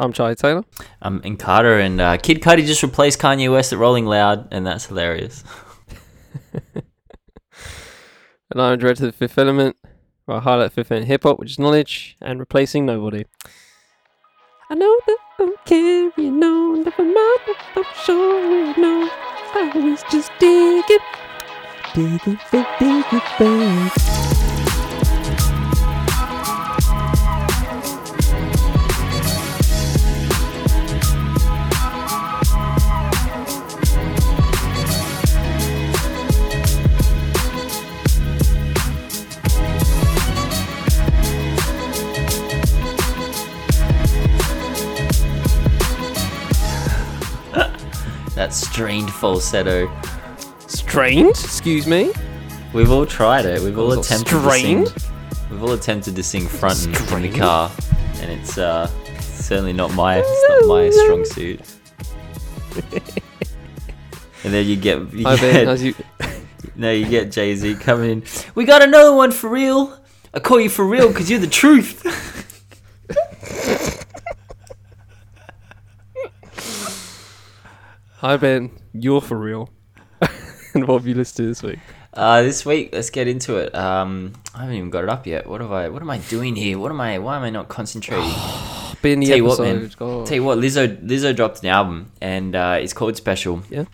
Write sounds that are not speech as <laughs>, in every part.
I'm Charlie Taylor. I'm in Carter, and uh, Kid Cudi just replaced Kanye West at Rolling Loud, and that's hilarious. <laughs> And I'm director of the Fifth Element, where I highlight Fifth Element hip hop, which is knowledge, and replacing nobody. I know that I'm carrying on, but I'm not, I'm sure you know. I was just digging, digging for digging back. That strained falsetto. Strained? Excuse me? We've all tried it. We've all attempted strained? to sing. We've all attempted to sing front in, the car, and it's uh, certainly not my it's not my strong suit. <laughs> and then you get you I get, you, <laughs> no, you get Jay Z coming in. We got another one for real. I call you for real because you're the truth. <laughs> Hi Ben, you're for real. <laughs> and what have you listened to this week? Uh, this week, let's get into it. Um, I haven't even got it up yet. What have I? What am I doing here? What am I? Why am I not concentrating? <sighs> The Tell you what, episode. man. God. Tell you what, Lizzo Lizzo dropped an album and uh, it's called Special. Yeah.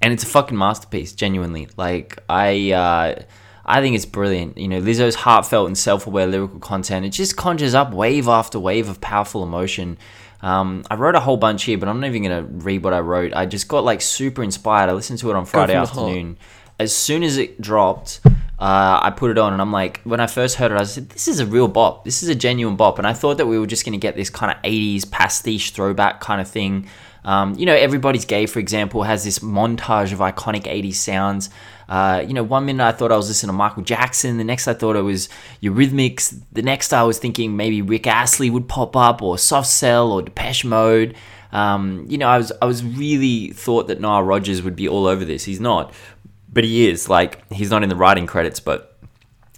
And it's a fucking masterpiece, genuinely. Like I uh, I think it's brilliant. You know, Lizzo's heartfelt and self-aware lyrical content. It just conjures up wave after wave of powerful emotion. Um, I wrote a whole bunch here, but I'm not even gonna read what I wrote. I just got like super inspired. I listened to it on Friday from the heart. afternoon. As soon as it dropped, uh, I put it on, and I'm like, when I first heard it, I said, "This is a real bop. This is a genuine bop." And I thought that we were just going to get this kind of '80s pastiche throwback kind of thing. Um, you know, everybody's gay, for example, has this montage of iconic '80s sounds. Uh, you know, one minute I thought I was listening to Michael Jackson, the next I thought it was Eurythmics, the next I was thinking maybe Rick Astley would pop up, or Soft Cell, or Depeche Mode. Um, you know, I was I was really thought that Nile Rodgers would be all over this. He's not, but he is. Like he's not in the writing credits, but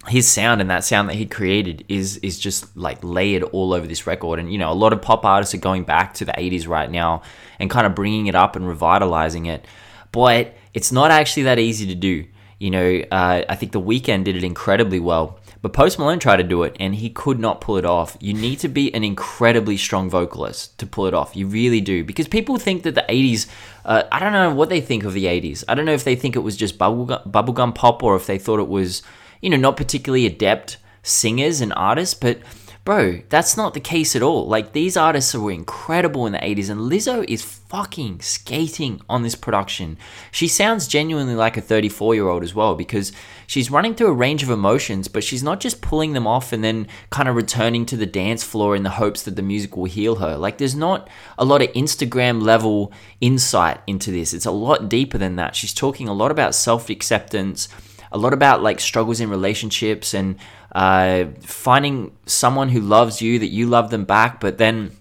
his sound and that sound that he created is is just like layered all over this record. And you know, a lot of pop artists are going back to the '80s right now and kind of bringing it up and revitalizing it. But it's not actually that easy to do. You know, uh, I think The Weeknd did it incredibly well. But Post Malone tried to do it and he could not pull it off. You need to be an incredibly strong vocalist to pull it off. You really do. Because people think that the 80s, uh, I don't know what they think of the 80s. I don't know if they think it was just bubblegum, bubblegum pop or if they thought it was, you know, not particularly adept singers and artists. But bro, that's not the case at all. Like these artists were incredible in the 80s and Lizzo is fucking skating on this production. She sounds genuinely like a 34-year-old as well because she's running through a range of emotions, but she's not just pulling them off and then kind of returning to the dance floor in the hopes that the music will heal her. Like there's not a lot of Instagram level insight into this. It's a lot deeper than that. She's talking a lot about self-acceptance, a lot about like struggles in relationships and uh, finding someone who loves you that you love them back, but then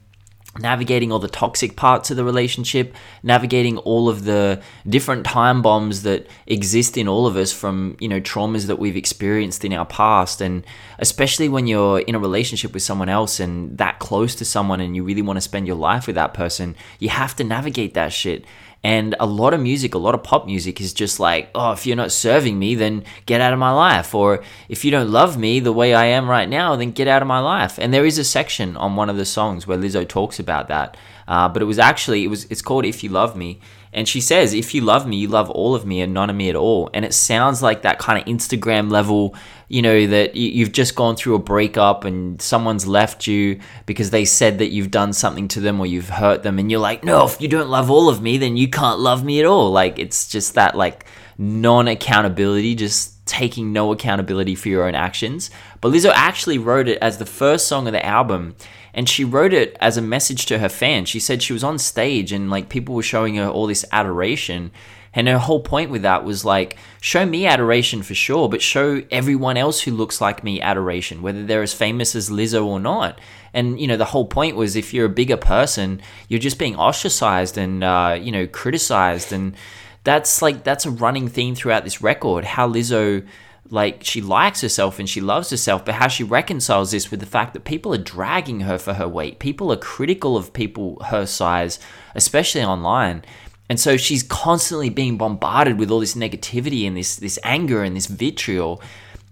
navigating all the toxic parts of the relationship, navigating all of the different time bombs that exist in all of us from, you know, traumas that we've experienced in our past. And especially when you're in a relationship with someone else and that close to someone and you really want to spend your life with that person, you have to navigate that shit. And a lot of music, a lot of pop music is just like, oh, if you're not serving me, then get out of my life. Or if you don't love me the way I am right now, then get out of my life. And there is a section on one of the songs where Lizzo talks about that. Uh, but it was actually, it was, it's called If You Love Me. And she says, if you love me, you love all of me and none of me at all. And it sounds like that kind of Instagram level, you know, that you- you've just gone through a breakup and someone's left you because they said that you've done something to them or you've hurt them. And you're like, no, if you don't love all of me, then you can't love me at all. Like, it's just that, like, non accountability, just taking no accountability for your own actions. But Lizzo actually wrote it as the first song of the album and she wrote it as a message to her fans. She said she was on stage and like people were showing her all this adoration. And her whole point with that was like, show me adoration for sure, but show everyone else who looks like me adoration, whether they're as famous as Lizzo or not. And, you know, the whole point was if you're a bigger person, you're just being ostracized and, uh, you know, criticized. And that's like, that's a running theme throughout this record, how Lizzo like she likes herself and she loves herself, but how she reconciles this with the fact that people are dragging her for her weight. People are critical of people her size, especially online. And so she's constantly being bombarded with all this negativity and this this anger and this vitriol.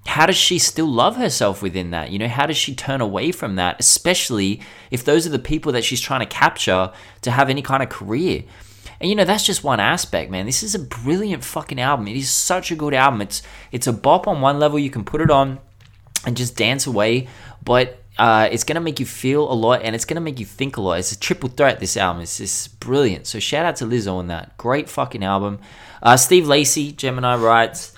How does she still love herself within that? You know, how does she turn away from that, especially if those are the people that she's trying to capture to have any kind of career? And you know, that's just one aspect, man. This is a brilliant fucking album. It is such a good album. It's it's a bop on one level. You can put it on and just dance away, but uh, it's gonna make you feel a lot and it's gonna make you think a lot. It's a triple threat. This album It's just brilliant. So shout out to Lizzo on that. Great fucking album. Uh, Steve Lacy, Gemini Rights.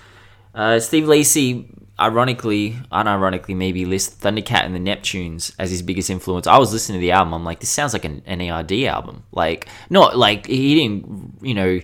Uh, Steve Lacy ironically, unironically, maybe list Thundercat and the Neptunes as his biggest influence. I was listening to the album. I'm like, this sounds like an, an album. Like, not like he didn't, you know,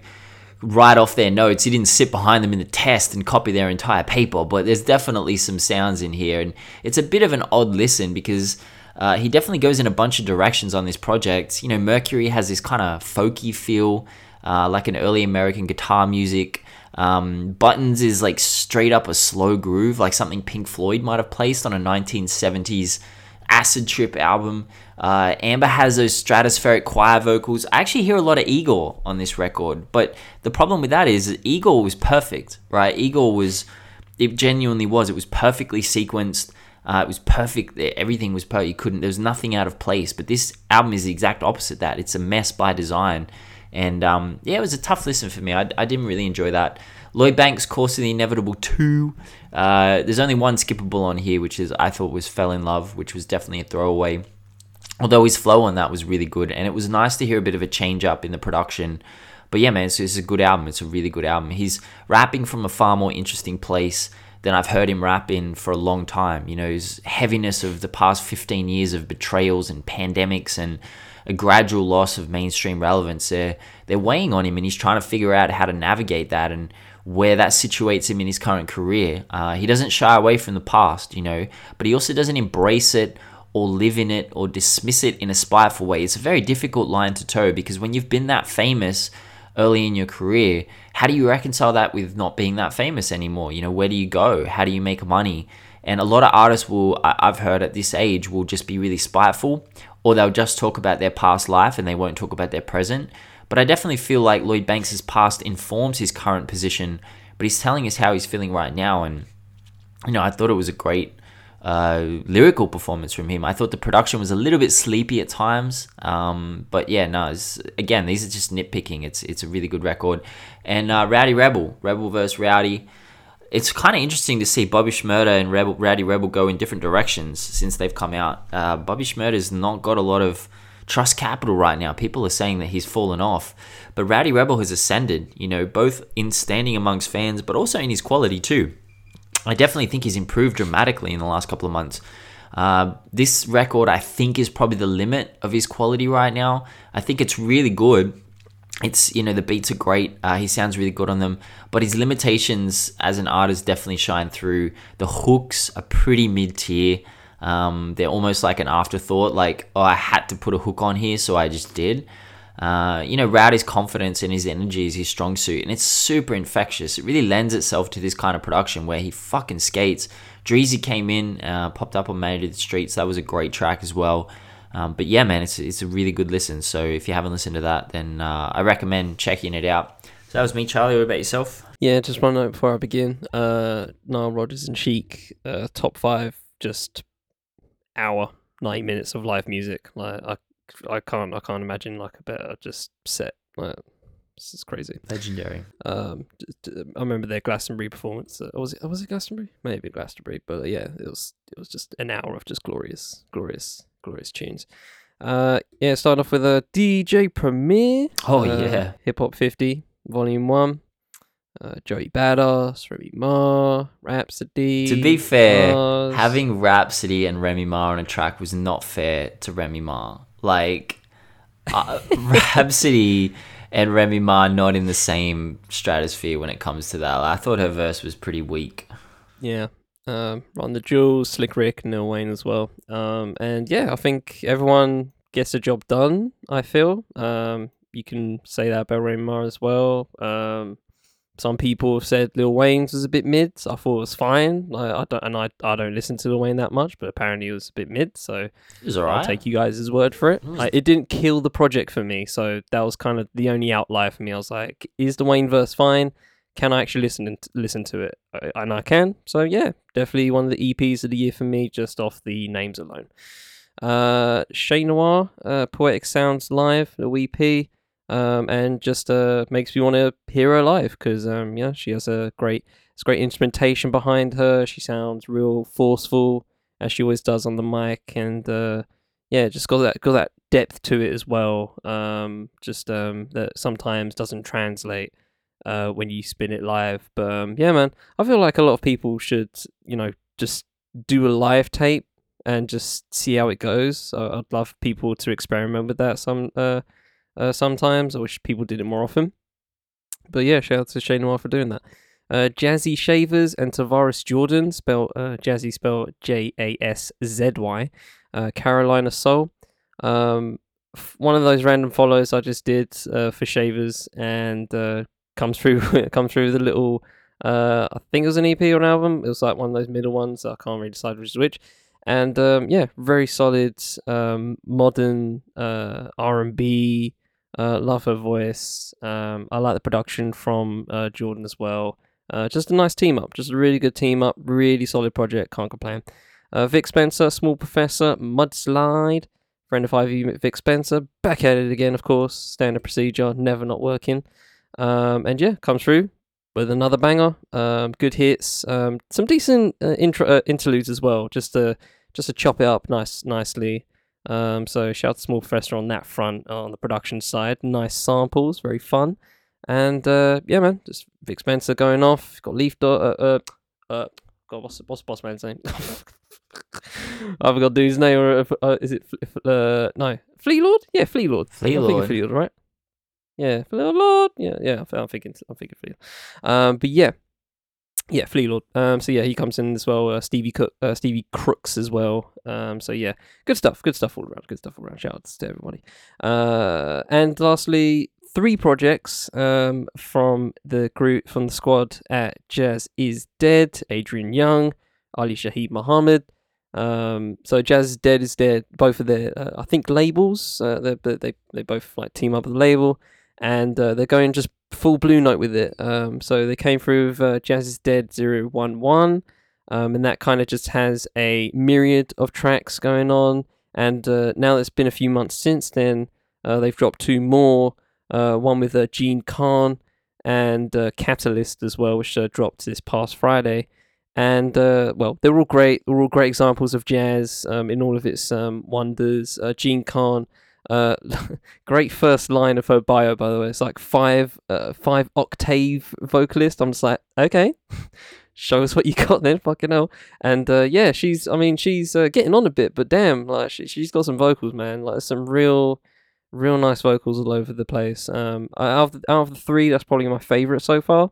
write off their notes. He didn't sit behind them in the test and copy their entire paper. But there's definitely some sounds in here, and it's a bit of an odd listen because. Uh, he definitely goes in a bunch of directions on this project. You know, Mercury has this kind of folky feel, uh, like an early American guitar music. Um, Buttons is like straight up a slow groove, like something Pink Floyd might have placed on a 1970s acid trip album. Uh, Amber has those stratospheric choir vocals. I actually hear a lot of Igor on this record, but the problem with that is Igor was perfect, right? Igor was, it genuinely was. It was perfectly sequenced. Uh, it was perfect. Everything was perfect. You couldn't. There was nothing out of place. But this album is the exact opposite. That it's a mess by design. And um, yeah, it was a tough listen for me. I, I didn't really enjoy that. Lloyd Banks' Course of the Inevitable 2. Uh, there's only one skippable on here, which is I thought was Fell in Love, which was definitely a throwaway. Although his flow on that was really good, and it was nice to hear a bit of a change up in the production. But yeah, man, it's, it's a good album. It's a really good album. He's rapping from a far more interesting place than I've heard him rap in for a long time. You know, his heaviness of the past 15 years of betrayals and pandemics and a gradual loss of mainstream relevance. They're, they're weighing on him, and he's trying to figure out how to navigate that and where that situates him in his current career. Uh, he doesn't shy away from the past, you know, but he also doesn't embrace it or live in it or dismiss it in a spiteful way. It's a very difficult line to toe because when you've been that famous early in your career, how do you reconcile that with not being that famous anymore? You know, where do you go? How do you make money? And a lot of artists will, I've heard at this age, will just be really spiteful or they'll just talk about their past life and they won't talk about their present. But I definitely feel like Lloyd Banks' past informs his current position, but he's telling us how he's feeling right now. And, you know, I thought it was a great uh, lyrical performance from him. I thought the production was a little bit sleepy at times, um, but yeah, no. again, these are just nitpicking. It's it's a really good record, and uh, Rowdy Rebel, Rebel versus Rowdy it's kind of interesting to see Bobby Shmurda and Rebel, Rowdy Rebel go in different directions since they've come out. Uh, Bobby Shmurda's not got a lot of trust capital right now. People are saying that he's fallen off, but Rowdy Rebel has ascended. You know, both in standing amongst fans, but also in his quality too. I definitely think he's improved dramatically in the last couple of months. Uh, this record, I think, is probably the limit of his quality right now. I think it's really good, it's you know the beats are great. Uh, he sounds really good on them. But his limitations as an artist definitely shine through. The hooks are pretty mid-tier. Um, they're almost like an afterthought like oh i had to put a hook on here so i just did. Uh, you know rowdy's confidence and his energy is his strong suit and it's super infectious. It really lends itself to this kind of production where he fucking skates. Dreezy came in uh, popped up on Maynard streets. That was a great track as well um, but yeah, man, it's it's a really good listen. So if you haven't listened to that, then uh, I recommend checking it out. So that was me, Charlie. What about yourself? Yeah, just one note before I begin. Uh, Nile Rodgers and Chic, uh, top five, just hour, ninety minutes of live music. Like I, I can't, I can't imagine like a better just set. Like this is crazy. Legendary. Um, I remember their Glastonbury performance. Uh, was it? Was it Glastonbury? Maybe Glastonbury. But yeah, it was. It was just an hour of just glorious, glorious glorious tunes. Uh, yeah, start off with a DJ Premier. Oh uh, yeah, Hip Hop 50, Volume One. Uh, Joey Badass, Remy Ma, Rapsody. To be fair, Mars. having Rapsody and Remy Ma on a track was not fair to Remy Ma. Like, uh, <laughs> Rapsody and Remy Ma not in the same stratosphere when it comes to that. I thought her verse was pretty weak. Yeah, um, Run the Jewels, Slick Rick, Lil Wayne as well. Um, and yeah, I think everyone gets the job done. I feel. Um, you can say that about Remy Ma as well. Um, some people have said Lil Wayne's was a bit mid. I thought it was fine. I, I don't and I, I don't listen to Lil Wayne that much, but apparently it was a bit mid. So It I'll take you guys' word for it. It Like, it didn't kill the project for me, so that was kind of the only outlier for me. I was like, is the Wayne verse fine? Can I actually listen and listen to it? And I can. So yeah, definitely one of the EPs of the year for me, just off the names alone. Uh, Shay Noir, uh, Poetic Sounds live, the EP, um, and just uh makes me want to hear her live because um yeah, she has a great, it's great instrumentation behind her. She sounds real forceful as she always does on the mic, and uh, yeah, just got that got that depth to it as well. Um, just um, that sometimes doesn't translate uh, when you spin it live. But um, yeah, man, I feel like a lot of people should, you know, just do a live tape and just see how it goes. I'd love people to experiment with that some uh, uh, sometimes. I wish people did it more often. But yeah, shout out to Shane Noir for doing that. Uh, Jazzy Shavers and Tavares Jordan, spell uh, Jazzy spell J A S Z Y. Uh, Carolina Soul. Um, f- one of those random follows I just did uh, for Shavers and uh, comes through <laughs> comes through the little. Uh, I think it was an EP or an album. It was like one of those middle ones. I can't really decide which is which. And um, yeah, very solid, um, modern uh, R and B. Uh, love her voice. Um, I like the production from uh, Jordan as well. Uh, just a nice team up. Just a really good team up. Really solid project. Can't complain. Uh, Vic Spencer, Small Professor, Mudslide, friend of Ivy, Vic Spencer, back at it again, of course. Standard procedure, never not working. Um, and yeah, comes through with another banger. Um, good hits, um, some decent uh, intro uh, interludes as well, just to just to chop it up nice nicely. Um, so shout out to Small Professor on that front on the production side. Nice samples, very fun. And uh, yeah, man, just Vic Spencer going off. Got Leaf Dot. Uh, uh, uh, God, what's what's Boss Man's name? <laughs> I forgot dude's name. Or uh, uh, is it? Uh, no, Flee Lord. Yeah, Flee Lord. Flee Lord. Flee Lord, right? Yeah, Flee Lord. Yeah, yeah. I'm thinking. I'm thinking Flea. Um, but yeah, yeah, Flee Lord. Um, so yeah, he comes in as well. Uh, Stevie Cook, uh, Stevie Crooks as well. Um, so yeah, good stuff. Good stuff all around. Good stuff all around. Shout outs to everybody. Uh, and lastly, three projects um from the group from the squad at Jazz is Dead. Adrian Younge, Ali Shaheed Muhammad. Um, so Jazz is Dead is their both of their uh, I think labels. Uh, they they they both like team up with the label, and uh, they're going just full blue note with it. Um, so they came through with uh, Jazz is Dead 011, um, and that kind of just has a myriad of tracks going on. And uh, now it's been a few months since then, uh, they've dropped two more. Uh, one with uh, Jean Carne and uh, Katalyst as well, which dropped this past Friday. And well, they're all great. They're all great examples of jazz um, in all of its um, wonders. Jean Carne, uh, <laughs> great first line of her bio, by the way. It's like five, uh, five octave vocalist. I'm just like, okay, <laughs> show us what you got then, fucking hell. And uh, yeah, she's, I mean, she's uh, getting on a bit, but damn, like she, she's got some vocals, man. Like some real, real nice vocals all over the place. Um, out of the, out of the three, that's probably my favorite so far.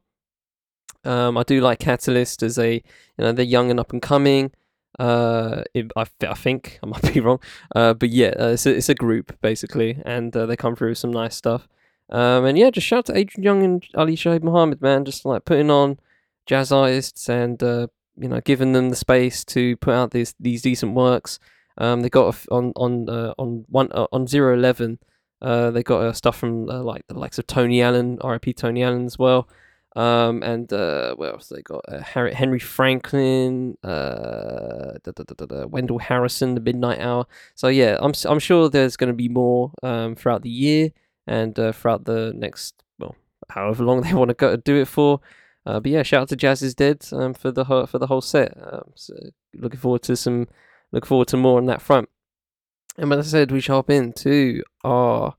Um, I do like Katalyst as a, you know, they're young and up and coming. Uh, it, I, I think I might <laughs> be wrong, uh, but yeah, uh, it's a, it's a group basically, and uh, they come through with some nice stuff. Um, and yeah, just shout out to Adrian Younge and Ali Shaheed Muhammad, man, just like putting on jazz artists and uh, you know giving them the space to put out these these decent works. Um, they got on on uh, on one uh, on zero eleven. Uh, they got uh, stuff from uh, like the likes of Tony Allen, R.I.P. Tony Allen as well. Um, and uh, what else they got? Uh, Harry, Henry Franklin, uh, da, da, da, Wendell Harrison, The Midnight Hour. So yeah, I'm I'm sure there's going to be more um, throughout the year and uh, throughout the next well, however long <laughs> they want to go do it for. Uh, but yeah, shout out to Jazz is Dead um, for the whole, for the whole set. Um, so looking forward to some, look forward to more on that front. And as I said, we shall hop into our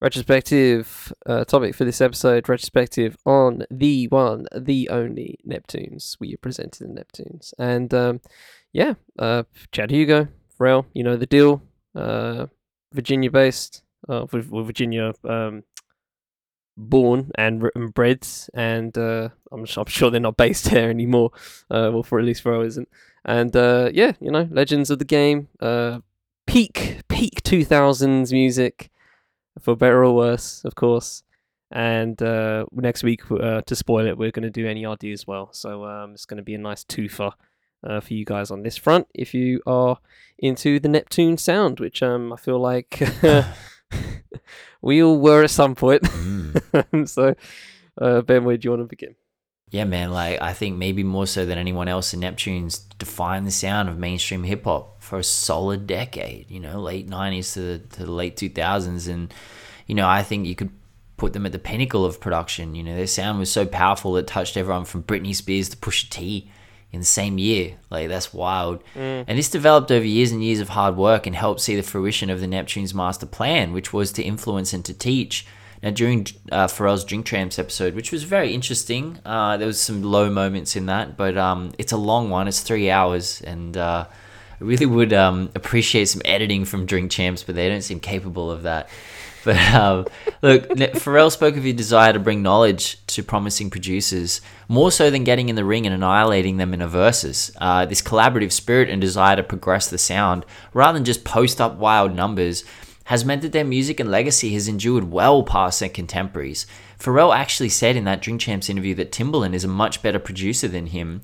retrospective uh, topic for this episode. Retrospective on the one, the only Neptunes. We presented the Neptunes, and um, yeah, uh, Chad Hugo, Pharrell, you know the deal. Uh, Virginia based, uh, with, with Virginia um, born and, bred, and uh, I'm, s- I'm sure they're not based <laughs> there anymore. Uh, well, for at least Pharrell isn't. And uh, yeah, you know, legends of the game. Peak peak 2000s music, for better or worse, of course. And uh, next week, uh, to spoil it, we're going to do NERD as well. So um, it's going to be a nice twofer uh, for you guys on this front if you are into the Neptune sound, which um, I feel like <laughs> <laughs> we all were at some point. Mm. <laughs> so, uh, Ben, where do you want to begin? Yeah, man. Like I think maybe more so than anyone else, the Neptunes defined the sound of mainstream hip hop for a solid decade. You know, late '90s to the, to the late 2000s, and you know, I think you could put them at the pinnacle of production. You know, their sound was so powerful it touched everyone from Britney Spears to Pusha T in the same year. Like that's wild. Mm. And this developed over years and years of hard work and helped see the fruition of the Neptune's master plan, which was to influence and to teach. Now, during uh, Pharrell's Drink Champs episode, which was very interesting, uh, there was some low moments in that, but um, it's a long one. It's three hours, and uh, I really would um, appreciate some editing from Drink Champs, but they don't seem capable of that. <laughs> But um, look, Pharrell spoke of his desire to bring knowledge to promising producers, more so than getting in the ring and annihilating them in a versus. Uh, this collaborative spirit and desire to progress the sound, rather than just post up wild numbers, has meant that their music and legacy has endured well past their contemporaries. Pharrell actually said in that Drink Champs interview that Timbaland is a much better producer than him.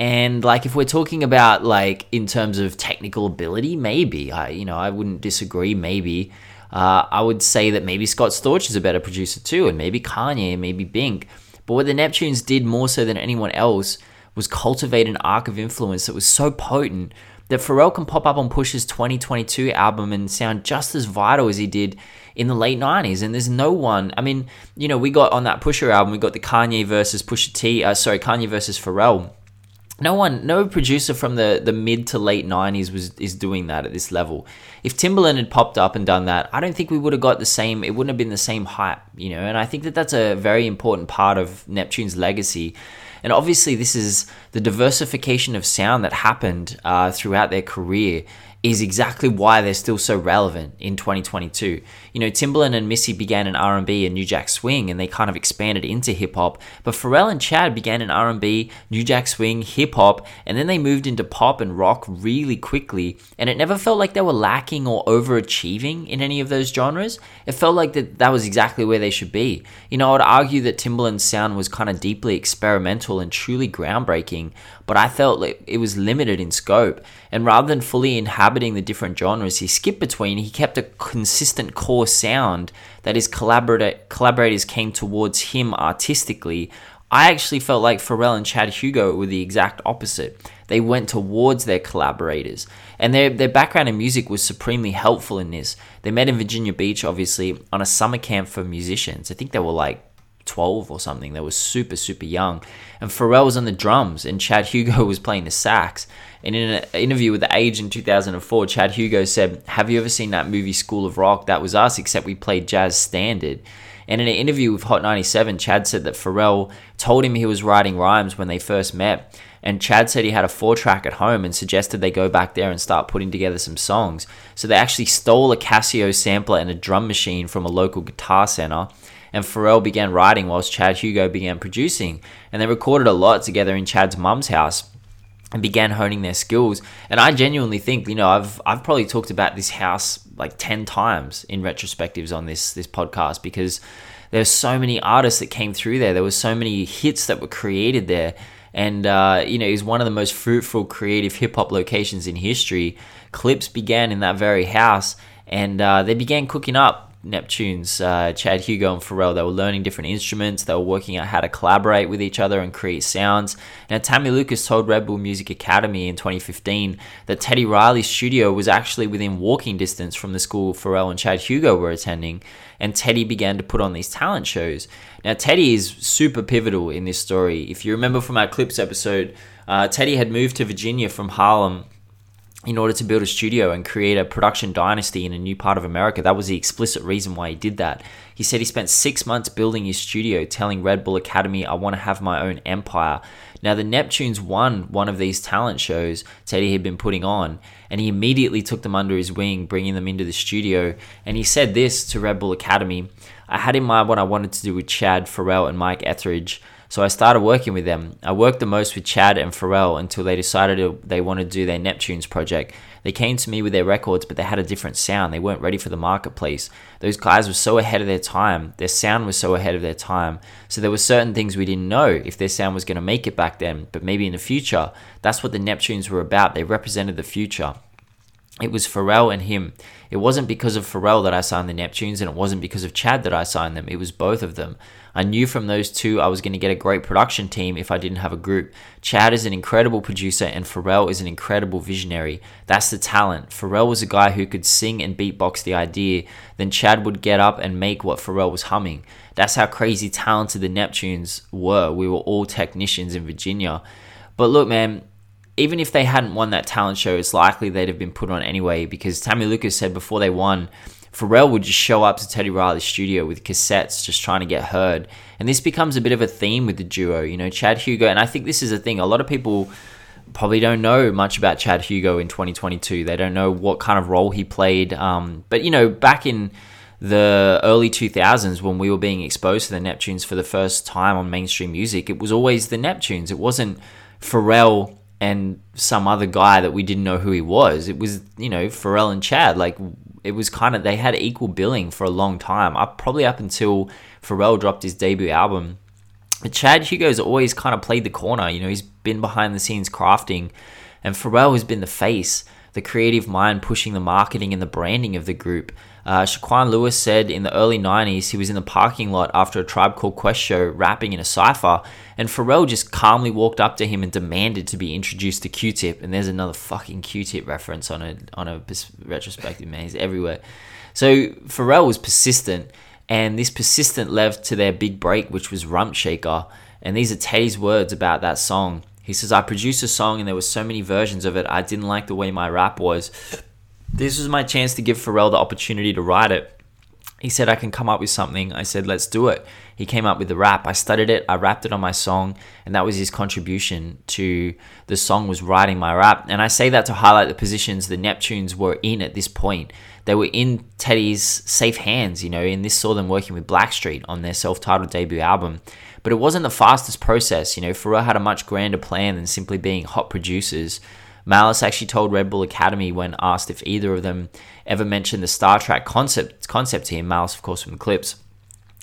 And like if we're talking about like in terms of technical ability, maybe I you know I wouldn't disagree. Maybe uh, I would say that maybe Scott Storch is a better producer too, and maybe Kanye, and maybe Bink. But what the Neptunes did more so than anyone else was cultivate an arc of influence that was so potent that Pharrell can pop up on Push's 2022 album and sound just as vital as he did in the late 90s. And there's no one, I mean, you know, we got on that Pusha album, we got the Kanye versus Pusha T, uh, sorry, Kanye versus Pharrell. No one no producer from the, the mid to late 90s was is doing that at this level. If Timbaland had popped up and done that i don't think we would have got the same it wouldn't have been the same hype you know and i think that that's a very important part of neptune's legacy and obviously this is the diversification of sound that happened uh, throughout their career is exactly why they're still so relevant in 2022. You know, Timbaland and Missy began in R&B and New Jack Swing, and they kind of expanded into hip hop. But Pharrell and Chad began in R&B, New Jack Swing, hip hop, and then they moved into pop and rock really quickly. And it never felt like they were lacking or overachieving in any of those genres. It felt like that that was exactly where they should be. You know, I would argue that Timbaland's sound was kind of deeply experimental and truly groundbreaking, but I felt like it was limited in scope. And rather than fully inhabiting the different genres he skipped between, he kept a consistent core sound that his collaborator, collaborators came towards him artistically. I actually felt like Pharrell and Chad Hugo were the exact opposite. They went towards their collaborators. And their, their background in music was supremely helpful in this. They met in Virginia Beach, obviously, on a summer camp for musicians. I think they were like 12 or something. They were super, super young. And Pharrell was on the drums and Chad Hugo <laughs> was playing the sax. And in an interview with The Age in 2004, Chad Hugo said, Have you ever seen that movie School of Rock? That was us, except we played jazz standard. And in an interview with Hot 97, Chad said that Pharrell told him he was writing rhymes when they first met. And Chad said he had a four track at home and suggested they go back there and start putting together some songs. So they actually stole a Casio sampler and a drum machine from a local guitar center and Pharrell began writing whilst Chad Hugo began producing. And they recorded a lot together in Chad's mum's house and began honing their skills. And I genuinely think, you know, I've I've probably talked about this house like 10 times in retrospectives on this this podcast because there's so many artists that came through there. There were so many hits that were created there. And, uh, you know, is one of the most fruitful creative hip hop locations in history. Clipse began in that very house and uh, they began cooking up Neptunes, uh, Chad Hugo and Pharrell. They were learning different instruments. They were working out how to collaborate with each other and create sounds. Now, Tammy Lucas told Red Bull Music Academy in 2015 that Teddy Riley's studio was actually within walking distance from the school Pharrell and Chad Hugo were attending, and Teddy began to put on these talent shows. Now, Teddy is super pivotal in this story. If you remember from our Clipse episode, uh, Teddy had moved to Virginia from Harlem in order to build a studio and create a production dynasty in a new part of America. That was the explicit reason why he did that. He said he spent six months building his studio, telling Red Bull Academy, I want to have my own empire. Now, the Neptunes won one of these talent shows Teddy had been putting on, and he immediately took them under his wing, bringing them into the studio. And he said this to Red Bull Academy I had in mind what I wanted to do with Chad, Pharrell, and Mike Etheridge. So I started working with them. I worked the most with Chad and Pharrell until they decided they wanted to do their Neptunes project. They came to me with their records, but they had a different sound. They weren't ready for the marketplace. Those guys were so ahead of their time. Their sound was so ahead of their time. So there were certain things we didn't know if their sound was going to make it back then, but maybe in the future. That's what the Neptunes were about. They represented the future. It was Pharrell and him. It wasn't because of Pharrell that I signed the Neptunes, and it wasn't because of Chad that I signed them. It was both of them. I knew from those two I was going to get a great production team if I didn't have a group. Chad is an incredible producer, and Pharrell is an incredible visionary. That's the talent. Pharrell was a guy who could sing and beatbox the idea, then Chad would get up and make what Pharrell was humming. That's how crazy talented the Neptunes were. We were all technicians in Virginia. But look, man, even if they hadn't won that talent show, it's likely they'd have been put on anyway because Tammy Lucas said before they won, Pharrell would just show up to Teddy Riley's studio with cassettes just trying to get heard. And this becomes a bit of a theme with the duo, you know, Chad Hugo. And I think this is a thing. A lot of people probably don't know much about Chad Hugo in 2022. They don't know what kind of role he played. Um, but, you know, back in the early 2000s when we were being exposed to the Neptunes for the first time on mainstream music, it was always the Neptunes. It wasn't Pharrell and some other guy that we didn't know who he was. It was, you know, Pharrell and Chad. Like, it was kind of, they had equal billing for a long time, up probably up until Pharrell dropped his debut album. But Chad Hugo's always kind of played the corner. You know, he's been behind the scenes crafting, and Pharrell has been the face, the creative mind pushing the marketing and the branding of the group. Uh, Shaquan Lewis said in the early 90s he was in the parking lot after a Tribe Called Quest show rapping in a cypher, and Pharrell just calmly walked up to him and demanded to be introduced to Q-Tip. And there's another fucking Q-Tip reference on a on a retrospective, man. He's everywhere. So Pharrell was persistent, and this persistent led to their big break, which was Rump Shaker. And these are Teddy's words about that song. He says, I produced a song and there were so many versions of it. I didn't like the way my rap was. This was my chance to give Pharrell the opportunity to write it. He said, I can come up with something. I said, let's do it. He came up with the rap. I studied it. I rapped it on my song. And that was his contribution to the song was writing my rap. And I say that to highlight the positions the Neptunes were in at this point. They were in Teddy's safe hands, you know, and this saw them working with Blackstreet on their self-titled debut album. But it wasn't the fastest process, you know. Pharrell had a much grander plan than simply being hot producers. Malice actually told Red Bull Academy when asked if either of them ever mentioned the Star Trek concept concept to him. Malice, of course, from the Clipse.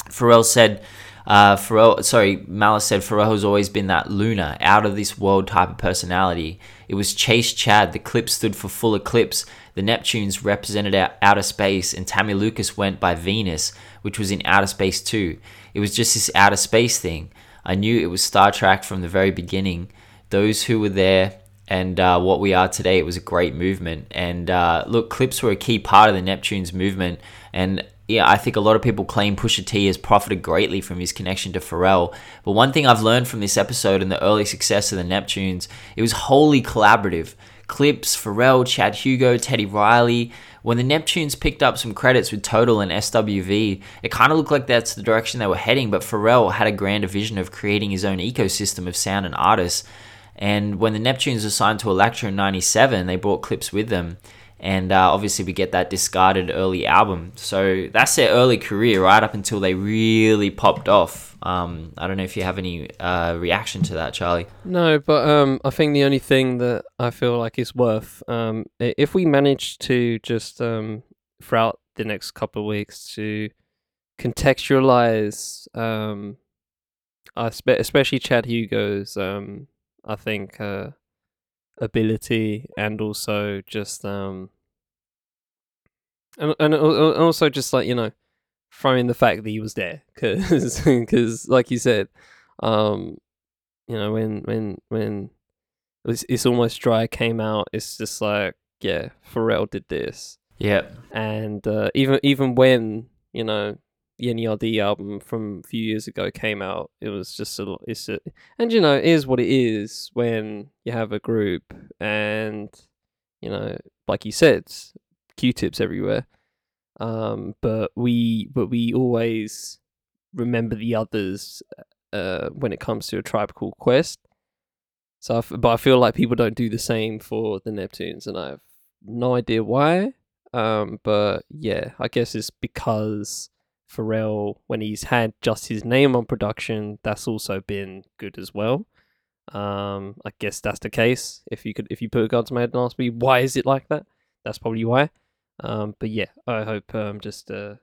Pharrell said, uh, Pharrell, sorry, Malice said Pharrell has always been that lunar, out of this world type of personality. It was Chase Chad. The clip stood for full eclipse. The Neptunes represented outer space, and Tammy Lucas went by Venus, which was in outer space too. It was just this outer space thing. I knew it was Star Trek from the very beginning. Those who were there and uh, what we are today. It was a great movement. And uh, look, Clipse were a key part of the Neptunes movement. And yeah, I think a lot of people claim Pusha T has profited greatly from his connection to Pharrell. But one thing I've learned from this episode and the early success of the Neptunes, it was wholly collaborative. Clipse, Pharrell, Chad Hugo, Teddy Riley. When the Neptunes picked up some credits with Total and SWV, it kind of looked like that's the direction they were heading, but Pharrell had a grander vision of creating his own ecosystem of sound and artists. And when the Neptunes were signed to Elektra in 97, they brought Clipse with them. And uh, obviously, we get that discarded early album. So that's their early career, right up until they really popped off. Um, I don't know if you have any uh, reaction to that, Charlie. No, but um, I think the only thing that I feel like is worth, um, if we manage to just um, throughout the next couple of weeks to contextualize, um, especially Chad Hugo's um, I think uh, ability and also just um and and also just like you know throwing the fact that he was there because because <laughs> like you said um you know when when when it's, it's almost dry came out it's just like yeah Pharrell did this. Yeah and uh, even even when you know NERD album from a few years ago came out, it was just a it's a, and you know it is what it is when you have a group and you know like you said, Q-tips everywhere. Um, but we but we always remember the others uh, when it comes to a called Quest. So, I f- but I feel like people don't do the same for the Neptunes, and I have no idea why. Um, but yeah, I guess it's because Pharrell, when he's had just his name on production, that's also been good as well. Um, I guess that's the case. If you could, if you put a gun to my head and ask me why is it like that, that's probably why. Um, but yeah, I hope um just uh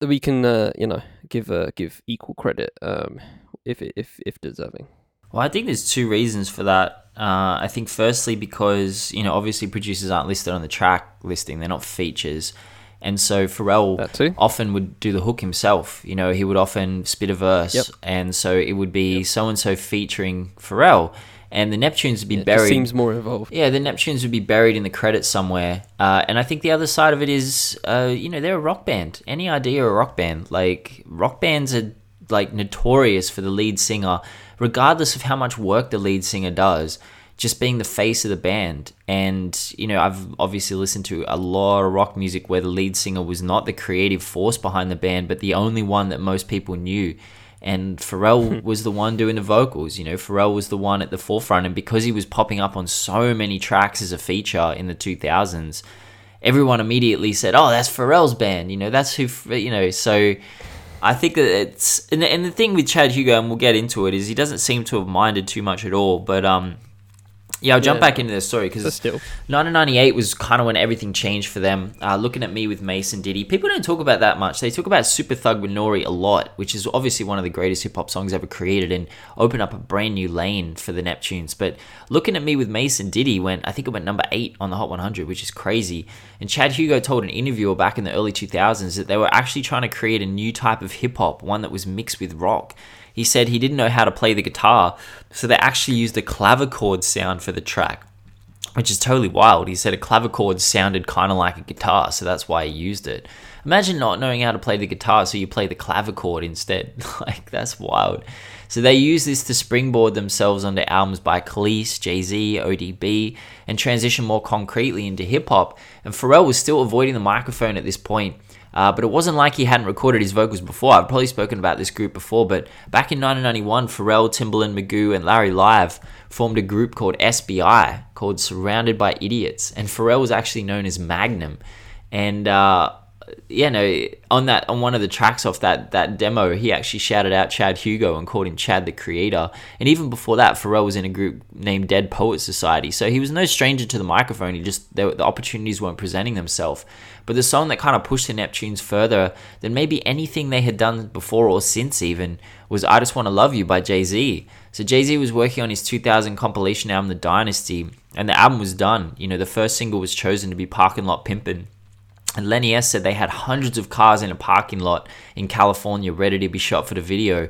that we can uh you know give uh give equal credit um if if if deserving. Well, I think there's two reasons for that. Uh, I think firstly because you know obviously producers aren't listed on the track listing; they're not features, and so Pharrell often would do the hook himself. You know, he would often spit a verse, Yep. and so it would be so and so featuring Pharrell, and the Neptunes would be Yeah, buried. seems more involved. Yeah, the Neptunes would be buried in the credits somewhere. Uh, and I think the other side of it is, uh, you know, they're a rock band. Any idea a rock band? Like, rock bands are, like, notorious for the lead singer, regardless of how much work the lead singer does, just being the face of the band. And, you know, I've obviously listened to a lot of rock music where the lead singer was not the creative force behind the band, but the only one that most people knew and Pharrell <laughs> was the one doing the vocals. You know, Pharrell was the one at the forefront, and because he was popping up on so many tracks as a feature in the 2000s, everyone immediately said, "Oh, that's Pharrell's band." You know, that's who. You know, so I think that it's and the, and the thing with Chad Hugo, and we'll get into it, is he doesn't seem to have minded too much at all. But um, yeah, I'll jump Yeah. back into this story because 1998 was kind of when everything changed for them. Uh, looking at me with Mason Diddy, people don't talk about that much. They talk about Super Thug with Nori a lot, which is obviously one of the greatest hip hop songs ever created and opened up a brand new lane for the Neptunes. But looking at me with Mason Diddy went, I think it went number eight on the Hot 100, which is crazy. And Chad Hugo told an interviewer back in the early 2000s that they were actually trying to create a new type of hip hop, one that was mixed with rock. He said he didn't know how to play the guitar, so they actually used a clavichord sound for the track which is totally wild. He said a clavichord sounded kind of like a guitar, so that's why he used it. Imagine not knowing how to play the guitar, so you play the clavichord instead. <laughs> like, that's wild. So they use this to springboard themselves onto albums by Kelis, Jay Z, ODB, and transition more concretely into hip hop. And Pharrell was still avoiding the microphone at this point. Uh, but it wasn't like he hadn't recorded his vocals before. I've probably spoken about this group before, but back in 1991, Pharrell, Timbaland, Magoo, and Larry Live formed a group called SBI, called Surrounded by Idiots, and Pharrell was actually known as Magnum. And uh, yeah, no, on that on one of the tracks off that that demo, he actually shouted out Chad Hugo and called him Chad the Creator. And even before that, Pharrell was in a group named Dead Poets Society, so he was no stranger to the microphone. He just the opportunities weren't presenting themselves. But the song that kind of pushed the Neptunes further than maybe anything they had done before or since even was "I Just Want to Love You" by Jay Z. So Jay Z was working on his 2000 compilation album, The Dynasty, and the album was done. You know, the first single was chosen to be "Parking Lot Pimpin'." And Lenny S said they had hundreds of cars in a parking lot in California ready to be shot for the video.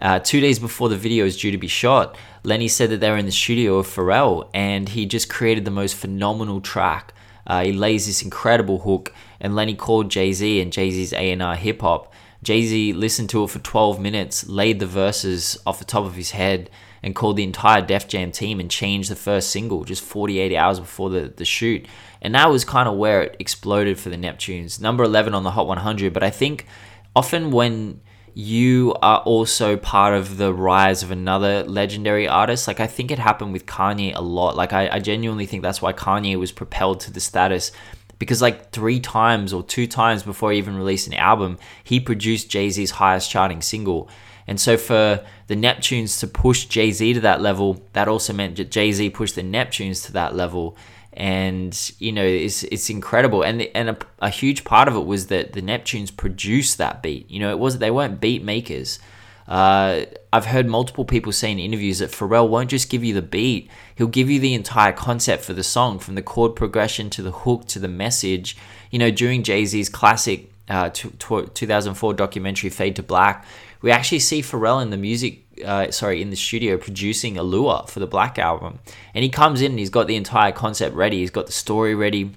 Uh, two days before the video is due to be shot, Lenny said that they were in the studio of Pharrell and he just created the most phenomenal track. Uh, he lays this incredible hook, and Lenny called Jay Z and Jay Z's A&R hip hop. Jay Z listened to it for 12 minutes, laid the verses off the top of his head, and called the entire Def Jam team and changed the first single just 48 hours before the, the shoot. And that was kind of where it exploded for the Neptunes. Number 11 on the Hot 100. But I think often when you are also part of the rise of another legendary artist, like I think it happened with Kanye a lot. Like I, I genuinely think that's why Kanye was propelled to the status because like three times or two times before he even released an album, he produced Jay Z's highest charting single. And so for the Neptunes to push Jay Z to that level, that also meant that Jay Z pushed the Neptunes to that level. And you know it's it's incredible, and and a, a huge part of it was that the Neptunes produced that beat. You know, it wasn't they weren't beat makers. Uh, I've heard multiple people say in interviews that Pharrell won't just give you the beat; he'll give you the entire concept for the song, from the chord progression to the hook to the message. You know, during Jay Z's classic uh, t- t- 2004 documentary "Fade to Black," we actually see Pharrell in the music, uh, sorry, in the studio producing Allure for the Black album, and he comes in and he's got the entire concept ready, he's got the story ready.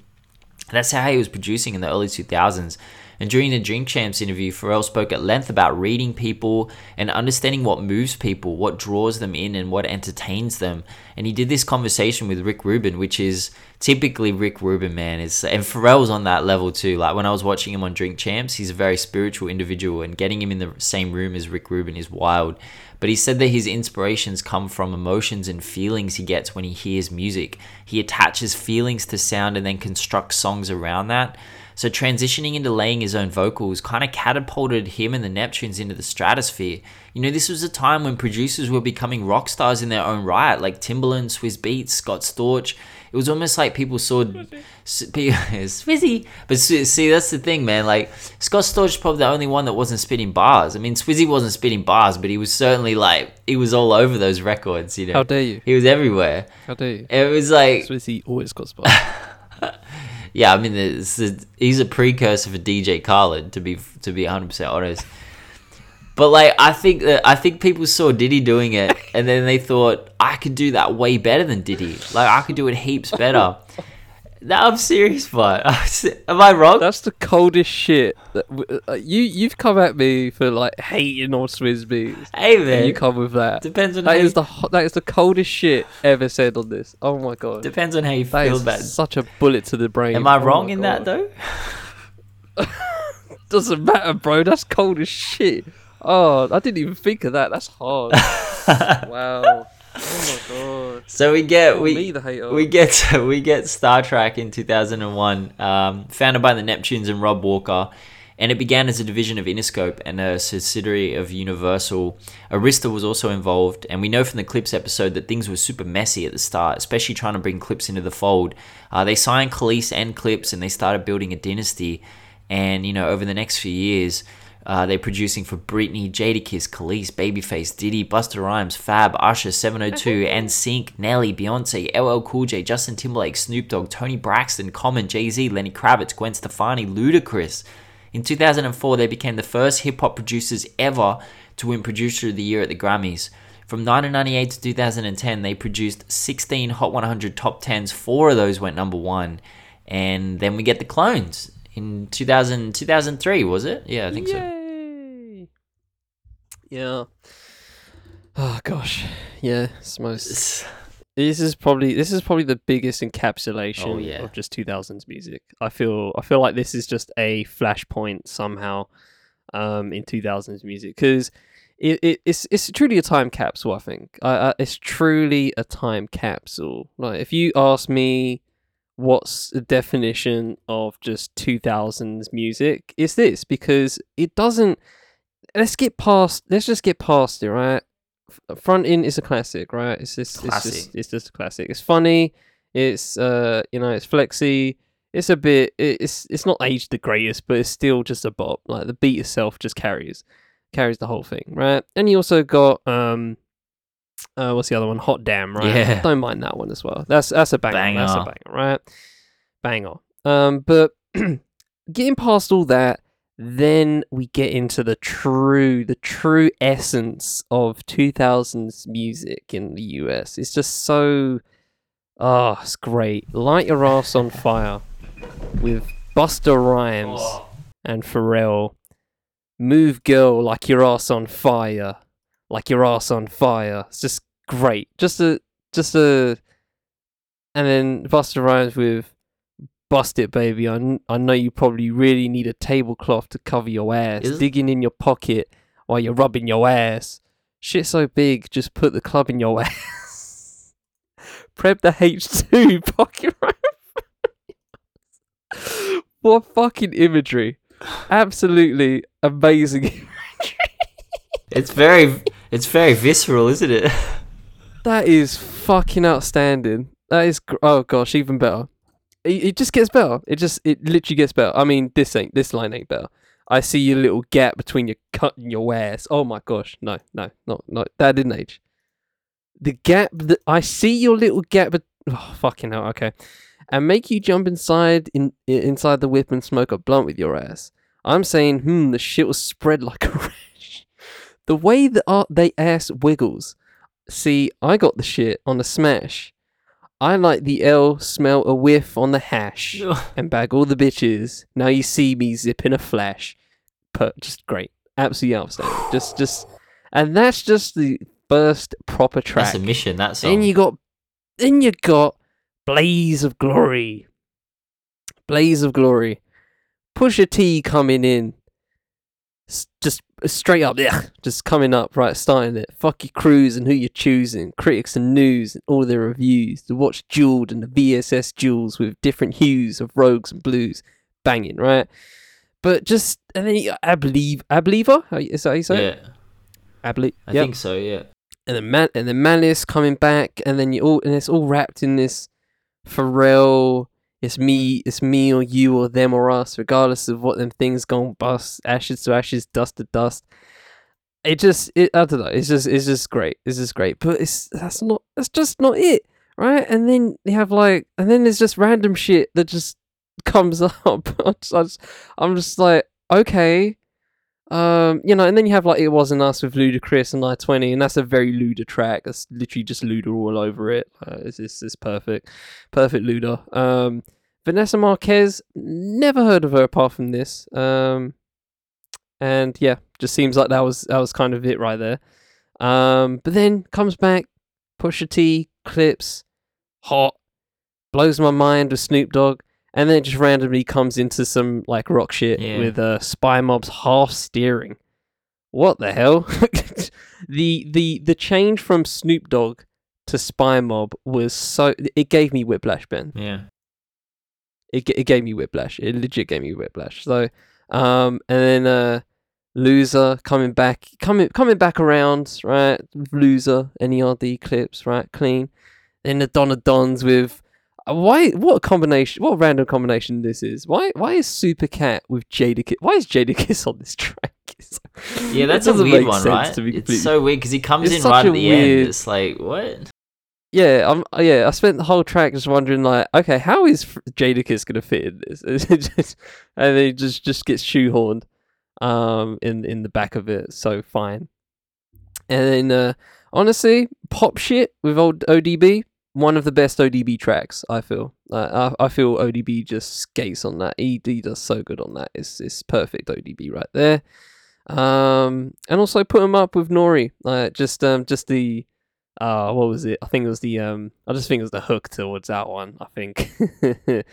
That's how he was producing in the early 2000s. And during the Drink Champs interview, Pharrell spoke at length about reading people and understanding what moves people, what draws them in, and what entertains them. And he did this conversation with Rick Rubin, which is typically Rick Rubin, man. Is and Pharrell's on that level too. Like when I was watching him on Drink Champs, he's a very spiritual individual, and getting him in the same room as Rick Rubin is wild. But he said that his inspirations come from emotions and feelings he gets when he hears music. He attaches feelings to sound and then constructs songs around that. So transitioning into laying his own vocals kind of catapulted him and the Neptunes into the stratosphere. You know, this was a time when producers were becoming rock stars in their own right, like Timbaland, Swizz Beatz, Scott Storch. It was almost like people saw S- Swizzy. <laughs> But see, that's the thing, man. Like Scott Storch's probably the only one that wasn't spitting bars. I mean, Swizzy wasn't spitting bars, but he was certainly like he was all over those records. You know, How dare you? he was everywhere. How dare you? It was like Swizzy always got spot. <laughs> <laughs> yeah, I mean, it's, it's, he's a precursor for DJ Khaled, to be to be 100 percent honest. But like, I think that I think people saw Diddy doing it, <laughs> and then they thought I could do that way better than Diddy. Like, I could do it heaps better. no, I'm serious, but <laughs> am I wrong? That's the coldest shit. That uh, you you've come at me for like hating on Swizz hey man, you come with that. depends on That how is you, the that is the coldest shit ever said on this. Oh my god. depends on how you That feel is about. it. such a bullet to the brain. Am I Oh wrong in that though? <laughs> Doesn't matter, bro. That's cold as shit. Oh, I didn't even think of that. That's hard. <laughs> wow. Oh my god. So we get Call we we get we get Star Trak in 2001, um, founded by the Neptunes and Rob Walker, and it began as a division of Interscope and a subsidiary of Universal. Arista was also involved, and we know from the Clipse episode that things were super messy at the start, especially trying to bring Clipse into the fold. Uh, they signed Kelis and Clipse, and they started building a dynasty. And you know, over the next few years, uh, they're producing for Britney, Jadakiss, Kelis, Babyface, Diddy, Busta Rhymes, Fab, Usher, 702, and <laughs> NSYNC, Nelly, Beyonce, LL Cool J, Justin Timberlake, Snoop Dogg, Toni Braxton, Common, Jay Z, Lenny Kravitz, Gwen Stefani, Ludacris. In 2004, they became the first hip hop producers ever to win Producer of the Year at the Grammys. From 1998 to 2010, they produced 16 Hot 100 top 10s. Four of those went number one. And then we get the clones in 2000, 2003, was it? Yeah, I think so. Yeah. Oh gosh. Yeah, it's most this is probably this is probably the biggest encapsulation Oh, yeah. of just 2000s music. I feel I feel like this is just a flashpoint somehow um in 2000s music cuz it, it it's it's truly a time capsule I think. I, I, it's truly a time capsule. Like if you ask me what's the definition of just 2000s music? Is this because it doesn't let's get past let's just get past it right? F- front in is a classic right? It's just it's Classic. just it's just a classic. It's funny it's uh you know it's flexy it's a bit it's it's not aged the greatest but it's still just a bop. Like the beat itself just carries carries the whole thing right? And you also got um uh, what's the other one? Hot Damn, right? Yeah. Don't mind that one as well. That's that's a banger. That's a Banger. banger, right? Banger. Um, but <clears throat> getting past all that, then we get into the true, the true essence of 2000s music in the US. It's just so, ah, it's great. Light your ass on fire with Busta Rhymes and Pharrell. Move girl like your ass on fire. Like your ass on fire. It's just great. Just a just a and then Busta Rhymes with Bust it, baby. I, I know you probably really need a tablecloth to cover your ass. Is- Digging in your pocket while you're rubbing your ass. Shit so big, just put the club in your <laughs> ass. Prep the H2 <laughs> pocket rhyme. what fucking imagery. Absolutely amazing. <laughs> It's very, it's very visceral, isn't it? <laughs> That is fucking outstanding. That is gr- oh gosh, even better. It, it just gets better. It just it literally gets better. I mean, this ain't this line ain't better. I see your little gap between your cut and your ass. Oh my gosh, no, no, not not that didn't age. The gap that I see your little gap. Bet- oh, fucking hell. Okay, and make you jump inside in inside the whip and smoke a blunt with your ass. I'm saying, hmm, the shit was spread like a. <laughs> The way that uh, they ass wiggles. See, I got the shit on the smash. I like the L, smell a whiff on the hash, <laughs> and bag all the bitches. Now you see me zipping a flash. Per- just great, absolutely outstanding. <sighs> just, just, and that's just the first proper track. That's a mission. That song. Then you got, then you got Blaze of Glory. Blaze of Glory. Pusha T coming in. Just uh, straight up, yeah, just coming up, right, starting it. Fuck your crews and who you're choosing. Critics and news and all their reviews. The watch Jeweled and the VVS jewels with different hues of rogues and blues. banging, right? But just and then you, I believe I believer is that how you say it? yeah, I believe. I yep. think so. Yeah, and then Man and then Malice coming back, and then you all and it's all wrapped in this Pharrell. It's me, it's me or you or them or us, regardless of what them things gone bust, ashes to ashes, dust to dust. It just, it, I don't know. It's just, it's just great. It's just great. But it's that's not, that's just not it, right? And then you have like, and then there's just random shit that just <laughs> comes up. <laughs> I'm just- I'm just like, okay, um, you know, and then you have like It Wasn't Us with Ludacris and I-20, and that's a very Luda track. That's literally just Luda all over it. Uh, it's, it's it's perfect, perfect Luda. Um, Vanessa Marquez, never heard of her apart from this. Um, and yeah, just seems like that was that was kind of it right there. Um, but then comes back, Pusha T Clipse, hot, blows my mind with Snoop Dogg and then it just randomly comes into some like rock shit Yeah. with uh, Spymob's half steering. What the hell? <laughs> the the the change from Snoop Dogg to Spymob was so it gave me whiplash, Ben. yeah, It it gave me whiplash. It legit gave me whiplash. So um and then uh loser coming back coming coming back around right loser NERD Clipse right clean then the Donna Dons with why what a combination what a random combination this is why why is Super Cat with Jadakiss why is Jadakiss on this track <laughs> yeah. That's a weird one, right? It's so weird because he comes in right at the weird- end. It's like what? yeah I'm yeah I spent the whole track just wondering like okay how is Jadakiss gonna fit in this <laughs> just- and then he just just gets shoehorned um in in the back of it so fine and then uh honestly pop shit with old ODB one of the best ODB tracks I feel. Uh, I, I feel ODB just skates on that. He does so good on that. It's it's perfect ODB right there. Um and also put him up with Nore. Uh, just um just the uh what was it? I think it was the um I just think it was the hook towards that one I think. <laughs>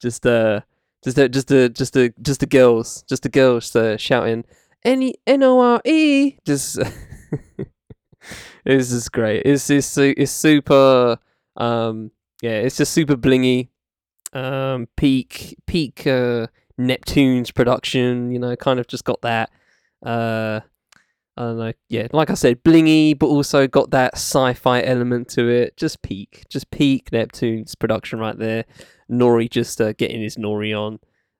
Just uh just the just the just the just the girls just the girls uh, shouting E N O R E. Just <laughs> it's just great. It's it's it's super um yeah it's just super blingy um peak peak uh Neptune's production you know kind of just got that uh I don't know. Yeah, like I said, blingy, but also got that sci-fi element to it. Just peak, just peak Neptune's production right there. Nore just uh, getting his Nore on.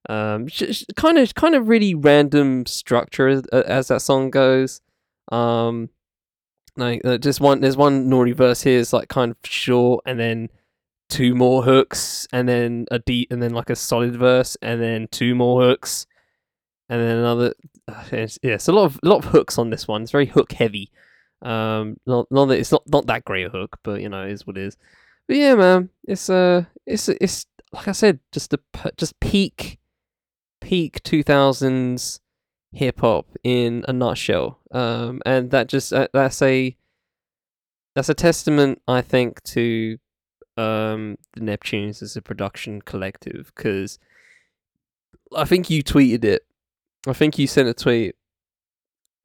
Um, kind of, kind of really random structure as, uh, as that song goes. Um, like uh, just one, there's one Nore verse here. It's like kind of short, and then two more hooks, and then a deep, and then like a solid verse, and then two more hooks, and then another. uh, yeah, it's a lot of a lot of hooks on this one. It's very hook heavy. Um, not not that it's not not that great a hook, but you know, it is what it is. But yeah, man, it's uh, it's it's like I said, just a just peak, peak two thousands hip hop in a nutshell. Um, and that just uh, that's a that's a testament, I think, to um the Neptunes as a production collective because I think you tweeted it. I think you sent a tweet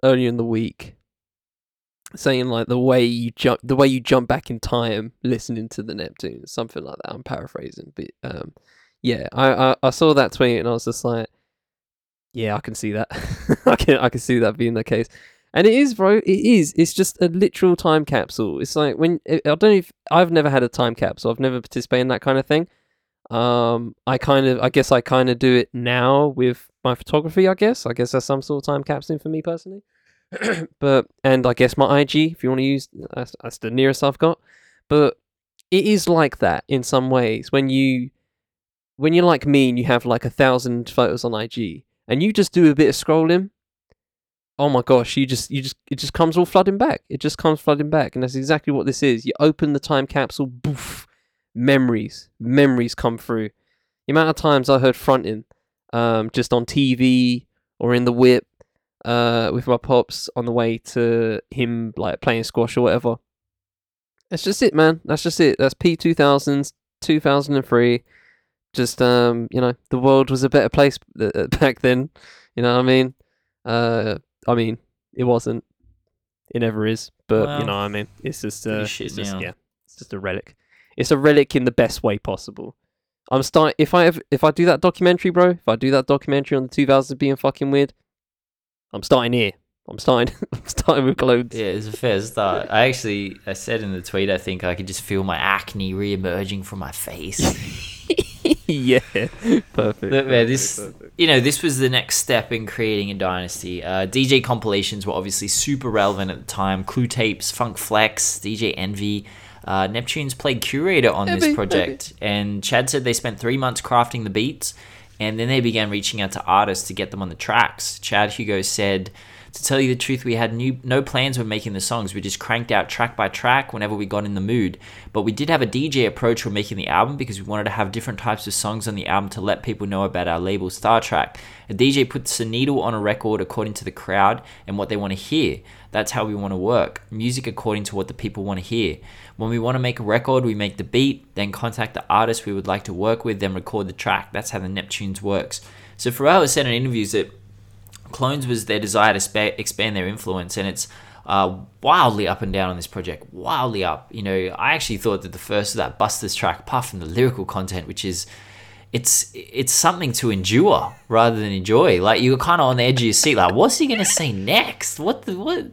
earlier in the week saying like the way you jump the way you jump back in time listening to the Neptunes, something like that. I'm paraphrasing, but um yeah, I, I, I saw that tweet and I was just like yeah, I can see that. <laughs> I can I can see that being the case. And it is, bro. It is. It's just a literal time capsule. It's like when I don't know if I've never had a time capsule. I've never participated in that kind of thing. Um, I kind of, I guess, I kind of do it now with my photography. I guess, I guess that's some sort of time capsule for me personally. <clears throat> but and I guess my IG, if you want to use, that's, that's the nearest I've got. But it is like that in some ways when you, when you're like me and you have like a thousand photos on IG and you just do a bit of scrolling. Oh my gosh you just you just it just comes all flooding back. It just comes flooding back. And that's exactly what this is. You open the time capsule boof memories memories come through. The amount of times i heard fronting um, just on tv or in the whip uh, with my pops on the way to him like playing squash or whatever. That's just it man. That's just it. That's p2000s 2003 just um, you know, the world was a better place uh, <laughs> back then. You know what I mean? Uh, I mean, it wasn't. It never is. But Well, you know, what I mean, it's just, uh, it's just now. yeah, it's just a relic. It's a relic in the best way possible. I'm starting. If I ever, if I do that documentary, bro, if I do that documentary on the 2000s being fucking weird, I'm starting here. I'm starting. <laughs> I'm starting with clothes. Yeah, it's a fair start. I actually, I said in the tweet, I think I could just feel my acne re-emerging from my face. <laughs> <laughs> yeah, perfect. Look, man, this, you know, this was the next step in creating a dynasty. Uh, DJ compilations were obviously super relevant at the time. Clue tapes, Funk Flex, DJ Envy. Uh, Neptune's played curator on this Envy, project, and Chad said they spent three months crafting the beats, and then they began reaching out to artists to get them on the tracks. Chad Hugo said. To tell you the truth, we had new, no plans when making the songs. We just cranked out track by track whenever we got in the mood. But we did have a DJ approach when making the album because we wanted to have different types of songs on the album to let people know about our label Star Trak. A DJ puts a needle on a record according to the crowd and what they want to hear. That's how we want to work. Music according to what the people want to hear. When we want to make a record, we make the beat, then contact the artist we would like to work with, then record the track. That's how the Neptunes works. So Pharrell has said in interviews that Clones was their desire to spa- expand their influence, and it's uh, wildly up and down on this project. Wildly up. You know, I actually thought that the first of that Busta's track, apart from the lyrical content, which is it's it's something to endure rather than enjoy. Like you were kind of on the edge of your seat. Like, what's he gonna say next? What the what?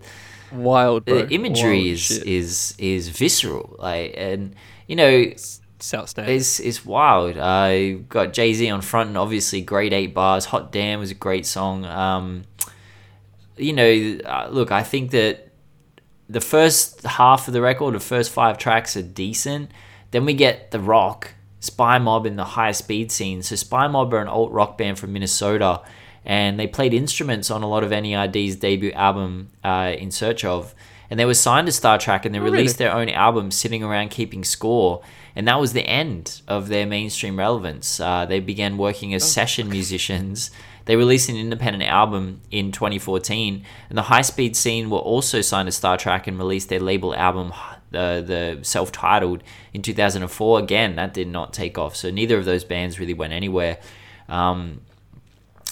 Wild, bro. The imagery Wild is shit. is is visceral. Like, and you know, It's outstanding. it's it's wild. I got Jay Z on front, and obviously, great eight bars. Hot damn was a great song. Um, you know, uh, look, I think that the first half of the record, the first five tracks are decent. Then we get the rock, Spymob in the high speed scene. So Spymob are an alt rock band from Minnesota, and they played instruments on a lot of NERD's debut album, uh, In Search of. And they were signed to Star Trak, and they Oh, released really? their own album, sitting around keeping score. And that was the end of their mainstream relevance. Uh, they began working as session musicians. They released an independent album in 2014, and the high speed scene were also signed to Star Trak and released their label album, the the self titled, in 2004. Again, that did not take off, so neither of those bands really went anywhere. Um,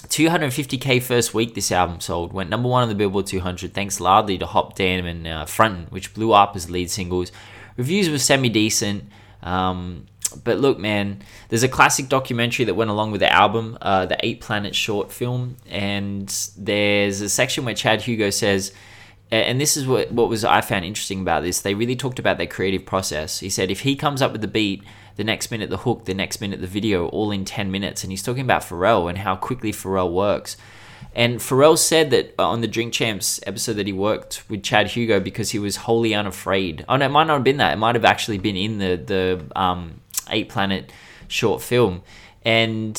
250k first week this album sold went number one on the billboard 200 thanks largely to hop damn and uh, frontin which blew up as lead singles reviews were semi decent um, but look man there's a classic documentary that went along with the album uh, the eight planet short film and there's a section where chad hugo says and this is what, what was I found interesting about this. They really talked about their creative process. He said if he comes up with the beat, the next minute the hook, the next minute the video, all in 10 minutes. And he's talking about Pharrell and how quickly Pharrell works. And Pharrell said that on the Drink Champs episode that he worked with Chad Hugo because he was wholly unafraid. Oh no, it might not have been that. It might have actually been in the the um, Eight Planet short film. And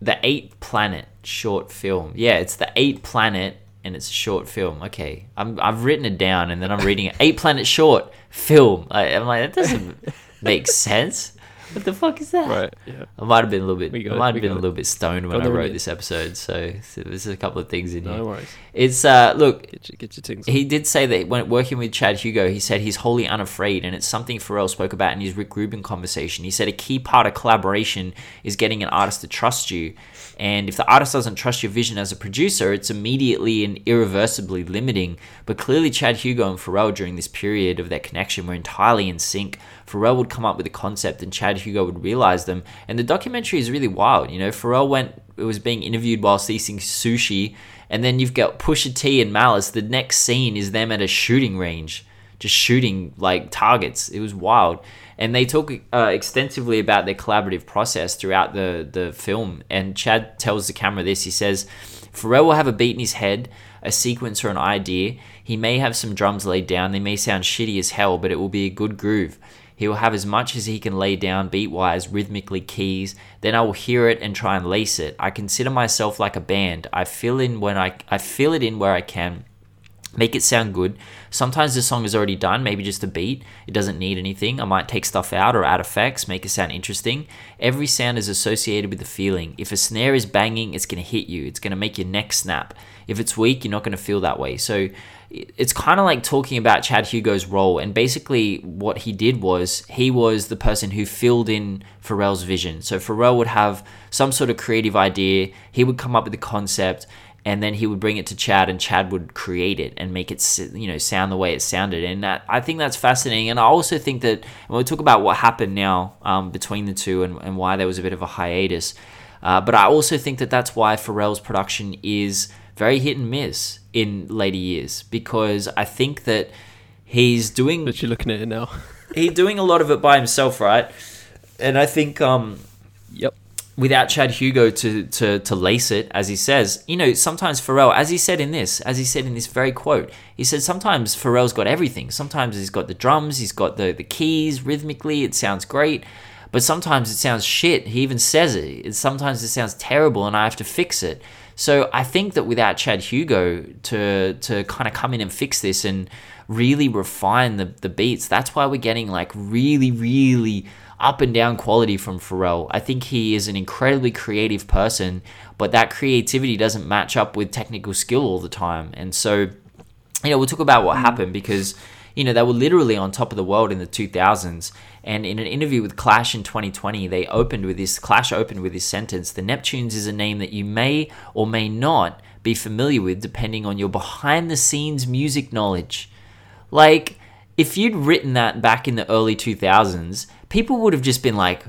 the Eight Planet short film. Yeah, it's the Eight Planet and it's a short film. Okay, I'm, I've written it down and then I'm reading it. Eight Planet short film. I, I'm like, that doesn't <laughs> make sense. What the fuck is that? right. Yeah. I might have been a little bit. We got I it, might have been a got it. little bit stoned when I wrote limit. this episode, so, so there's a couple of things in here. No worries. It's uh, look, Get your, get your things. he did say that when working with Chad Hugo, he said he's wholly unafraid, and it's something Pharrell spoke about in his Rick Rubin conversation. He said a key part of collaboration is getting an artist to trust you, and if the artist doesn't trust your vision as a producer, it's immediately and irreversibly limiting. But clearly, Chad Hugo and Pharrell during this period of their connection were entirely in sync. Pharrell would come up with a concept, and Chad Hugo would realize them. And the documentary is really wild. You know, Pharrell went was being interviewed whilst eating sushi, and then you've got Pusha T and Malice. The next scene is them at a shooting range, just shooting like targets. It was wild, and they talk uh, extensively about their collaborative process throughout the the film. And Chad tells the camera this. He says, "Pharrell will have a beat in his head." A sequence or an idea. He may have some drums laid down. They may sound shitty as hell, but it will be a good groove. He will have as much as he can lay down beat wise, rhythmically keys. Then I will hear it and try and lace it. I consider myself like a band. I fill in when I I fill it in where I can. Make it sound good. Sometimes the song is already done, maybe just a beat. It doesn't need anything. I might take stuff out or add effects, make it sound interesting. Every sound is associated with the feeling. If a snare is banging, it's going to hit you. It's going to make your neck snap. If it's weak, you're not going to feel that way. So it's kind of like talking about Chad Hugo's role. And basically, what he did was he was the person who filled in Pharrell's vision. So Pharrell would have some sort of creative idea, he would come up with the concept, and then he would bring it to Chad, and Chad would create it and make it, you know, sound the way it sounded. And that, I think that's fascinating. And I also think that when we talk about what happened now um, between the two and, and why there was a bit of a hiatus, uh, but I also think that that's why Pharrell's production is very hit and miss in later years because I think that he's doing But you're looking at it now. he's doing a lot of it by himself, right? And I think um, yep. Without Chad Hugo to, to to lace it, as he says, you know, sometimes Pharrell, as he said in this, as he said in this very quote, he said sometimes Pharrell's got everything. Sometimes he's got the drums, he's got the the keys rhythmically, it sounds great, but sometimes it sounds shit. He even says it. it sometimes it sounds terrible, and I have to fix it. So I think that without Chad Hugo to to kind of come in and fix this and really refine the the beats, that's why we're getting like really really up and down quality from Pharrell. I think he is an incredibly creative person, but that creativity doesn't match up with technical skill all the time. And so, you know, we'll talk about what mm. happened because, you know, they were literally on top of the world in the 2000s. And in an interview with Clash in 2020, they opened with this Clash opened with this sentence The Neptunes is a name that you may or may not be familiar with depending on your behind the scenes music knowledge. Like, if you'd written that back in the early 2000s, people would have just been like,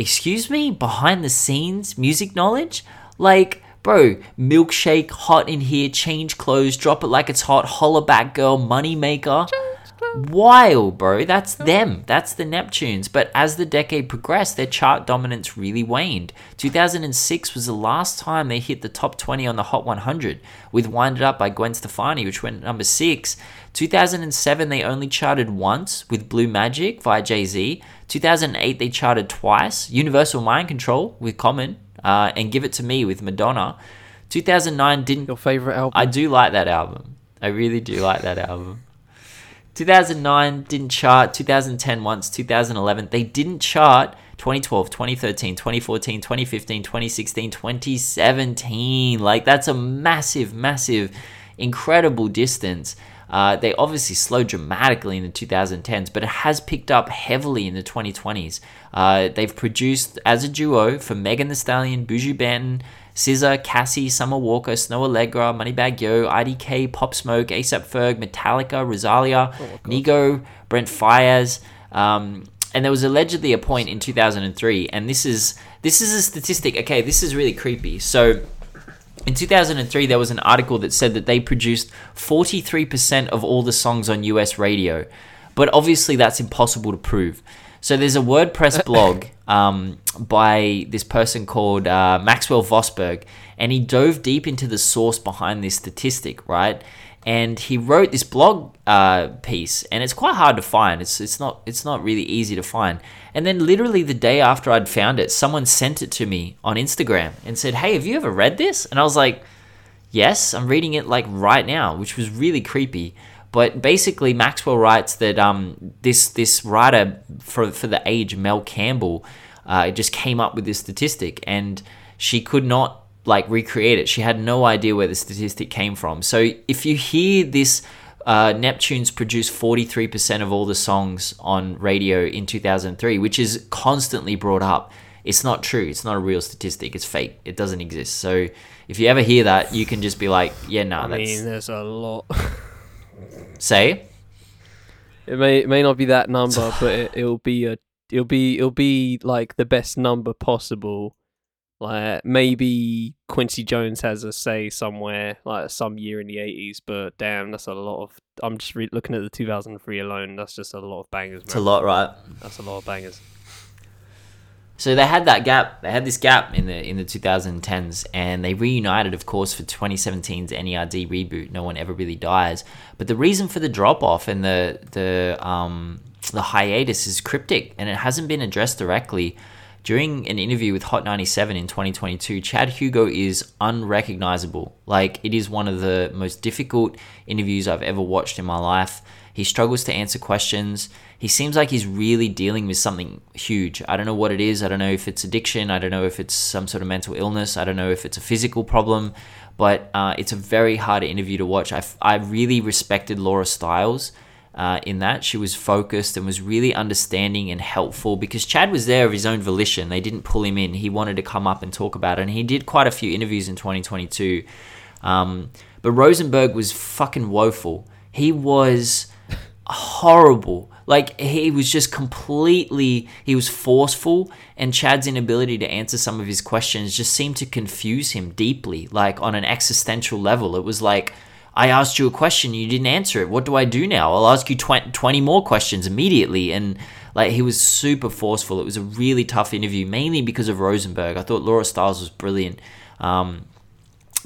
Excuse me? Behind the scenes music knowledge? Like, bro, milkshake, hot in here, change clothes, drop it like it's hot, holla back girl, money maker. Wild, bro. That's them. That's the Neptunes. But as the decade progressed, their chart dominance really waned. 2006 was the last time they hit the top 20 on the Hot 100, with Wind It Up by Gwen Stefani, which went number six. 2007, they only charted once with Blue Magic via Jay Z. 2008, they charted twice. Universal Mind Control with Common, uh, and Give It to Me with Madonna. 2009 didn't Your favorite album? I do like that album. I really do like that album. 2009 didn't chart. 2010 once. 2011 they didn't chart. 2012, 2013, 2014, 2015, 2016, 2017. Like that's a massive, massive, incredible distance. Uh, they obviously slowed dramatically in the 2010s, but it has picked up heavily in the 2020s. Uh, they've produced as a duo for Megan Thee Stallion, Buju Banton, SZA, Cassie, Summer Walker, Snoh Aalegra, Moneybagg Yo, IDK, Pop Smoke, ASAP Ferg, Metallica, Rosalia, Nigo, Brent Faiyaz. Um, and there was allegedly a point in 2003, and this is this is a statistic. Okay, this is really creepy. So in 2003, there was an article that said that they produced 43% of all the songs on US radio. But obviously, that's impossible to prove. So there's a WordPress <laughs> blog um, by this person called uh, Maxwell Vosberg, and he dove deep into the source behind this statistic, right? And he wrote this blog uh, piece, and it's quite hard to find. It's it's not it's not really easy to find. And then literally the day after I'd found it, someone sent it to me on Instagram and said, "Hey, have you ever read this?" And I was like, "Yes, I'm reading it like right now," which was really creepy. But basically, Maxwell writes that um, this this writer for for the age, Mel Campbell, uh, just came up with this statistic, and she could not like recreate it. She had no idea where the statistic came from. So if you hear this, uh, Neptunes produced forty three percent of all the songs on radio in two thousand three, which is constantly brought up. It's not true. It's not a real statistic. It's fake. It doesn't exist. So if you ever hear that, you can just be like, yeah, no, I that's mean, there's a lot. say. It may it may not be that <laughs> number, but it, it'll be a it'll be it'll be like the best number possible. Like maybe Quincy Jones has a say somewhere, like some year in the eighties. But damn, that's a lot of. I'm just re- looking at the 2003 alone. That's just a lot of bangers, It's a lot, right? That's a lot of bangers. So they had that gap. They had this gap in the in the 2010s, and they reunited, of course, for 2017's NERD reboot. No one ever really dies. But the reason for the drop off and the the um the hiatus is cryptic, and it hasn't been addressed directly. During an interview with Hot 97 in 2022, Chad Hugo is unrecognizable. Like, it is one of the most difficult interviews I've ever watched in my life. He struggles to answer questions. He seems like he's really dealing with something huge. I don't know what it is. I don't know if it's addiction. I don't know if it's some sort of mental illness. I don't know if it's a physical problem. But uh, it's a very hard interview to watch. I, I really respected Laura Stylez uh, in that. She was focused and was really understanding and helpful because Chad was there of his own volition. They didn't pull him in. He wanted to come up and talk about it. And he did quite a few interviews in 2022. Um, but Rosenberg was fucking woeful. He was horrible. Like he was just completely he was forceful and Chad's inability to answer some of his questions just seemed to confuse him deeply, like on an existential level. It was like I asked you a question, you didn't answer it. What do I do now? I'll ask you 20, 20 more questions immediately and like he was super forceful. It was a really tough interview, mainly because of Rosenberg. I thought Laura Stylez was brilliant. Um,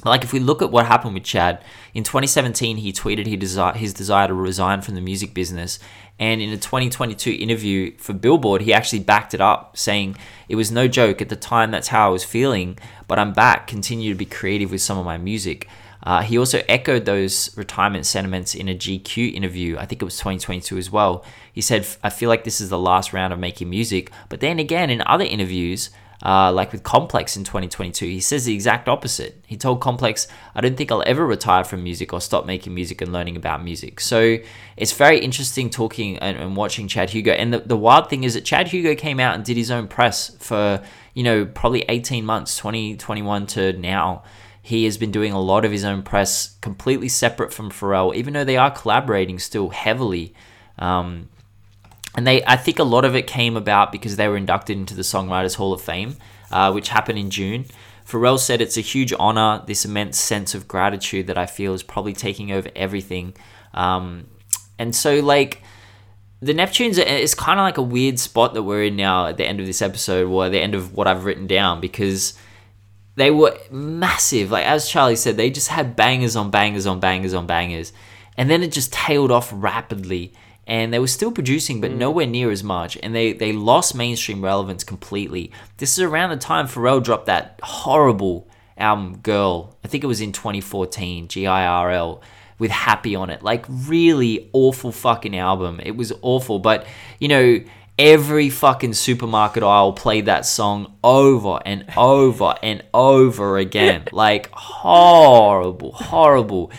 like if we look at what happened with Chad in 2017, he tweeted he desi- his desire to resign from the music business, and in a 2022 interview for Billboard, he actually backed it up, saying it was no joke at the time. That's how I was feeling, but I'm back. Continue to be creative with some of my music. Uh, he also echoed those retirement sentiments in a GQ interview. I think it was 2022 as well. He said, "I feel like this is the last round of making music." But then again, in other interviews, uh, like with Complex in 2022, he says the exact opposite. He told Complex, I don't think I'll ever retire from music or stop making music and learning about music. So it's very interesting talking and, and watching Chad Hugo. And the, the wild thing is that Chad Hugo came out and did his own press for, you know, probably 18 months, 2021 to now. He has been doing a lot of his own press completely separate from Pharrell, even though they are collaborating still heavily. Um, and they I think a lot of it came about because they were inducted into the Songwriters Hall of Fame, uh, which happened in June. Pharrell said it's a huge honor, this immense sense of gratitude that I feel is probably taking over everything. Um, and so, like, the Neptunes is kind of like a weird spot that we're in now at the end of this episode, or at the end of what I've written down, because they were massive. Like, as Charlie said, they just had bangers on bangers on bangers on bangers. And then it just tailed off rapidly. And they were still producing but mm. nowhere near as much. And they they lost mainstream relevance completely. This is around the time pharrell dropped that horrible album girl. I think it was in 2014 girl with happy on it. Like really awful fucking album. It was awful. But you know every fucking supermarket aisle played that song over and over and over again <laughs> like horrible horrible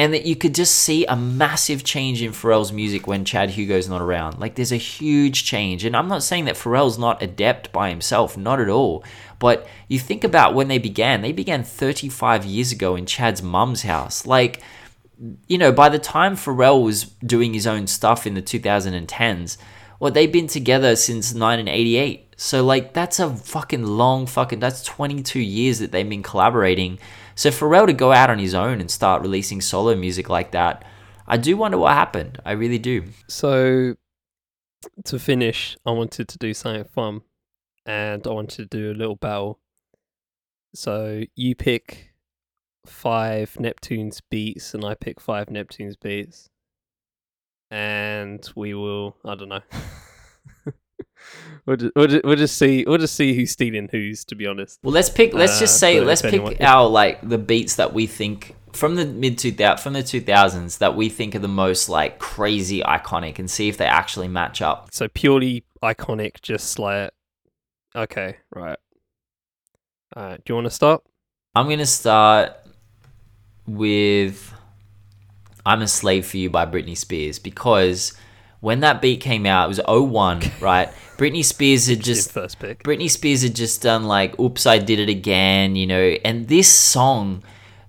and that you could just see a massive change in Pharrell's music when Chad Hugo's not around. Like there's a huge change, and I'm not saying that Pharrell's not adept by himself, not at all. But you think about when they began; they began 35 years ago in Chad's mum's house. Like, you know, by the time Pharrell was doing his own stuff in the 2010s, well, they've been together since 1988. So like that's a fucking long fucking that's 22 years that they've been collaborating so Pharrell to go out on his own and start releasing solo music like that, I do wonder what happened. I really do. So to finish, I wanted to do something fun and I wanted to do a little battle. So you pick five Neptunes beats and I pick five Neptunes beats. And we will, I don't know. <laughs> we'll, just, we'll, just, we'll just see we'll just see who's stealing whose to be honest. Well let's pick let's just uh, say let's pick anyone, our like the beats that we think from the mid 2000 from the 2000s that we think are the most like crazy iconic and see if they actually match up. So purely iconic just like okay right. All right do you want to start? I'm gonna start with i'm a slave for you by britney spears because when that beat came out, it was 01, <laughs> right? Britney Spears had just first pick. Britney Spears had just done like "Oops, I Did It Again," you know, and this song.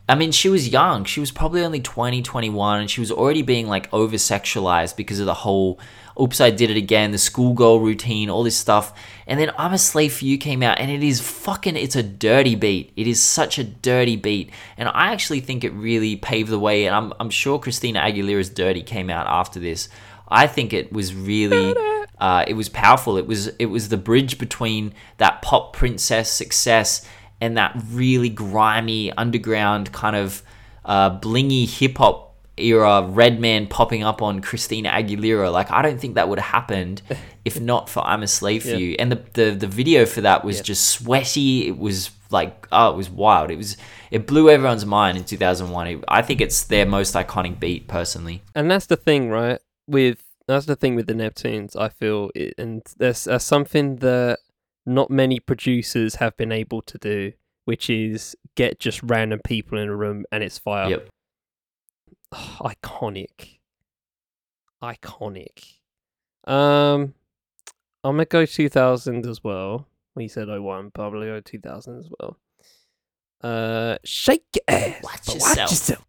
I mean, she was young. She was probably only 20, 21, and she was already being like over sexualized because of the whole Oops, I Did It Again, the schoolgirl routine, all this stuff. And then I'm a Slave for You came out, and it is fucking, it's a dirty beat. It is such a dirty beat. And I actually think it really paved the way. And I'm, I'm sure Christina Aguilera's Dirty came out after this. I think it was really <laughs> uh, it was powerful. It was it was the bridge between that pop princess success and that really grimy underground kind of uh, blingy hip hop era Redman popping up on Christina Aguilera. Like I don't think that would have happened <laughs> if not for I'm a Slave for yeah. You. And the, the the video for that was yeah. just sweaty. It was like oh, it was wild. It was it blew everyone's mind in 2001. I think it's their most iconic beat personally. And that's the thing, right? with that's the thing with the Neptunes. I feel, it, and there's uh, something that not many producers have been able to do, which is get just random people in a room and it's fire. Yep oh, iconic. Iconic. Um, I'm gonna go 2000 as well. We said 01, but I'm gonna go 2000 as well. Uh, shake your ass. Watch yourself. Watch yourself.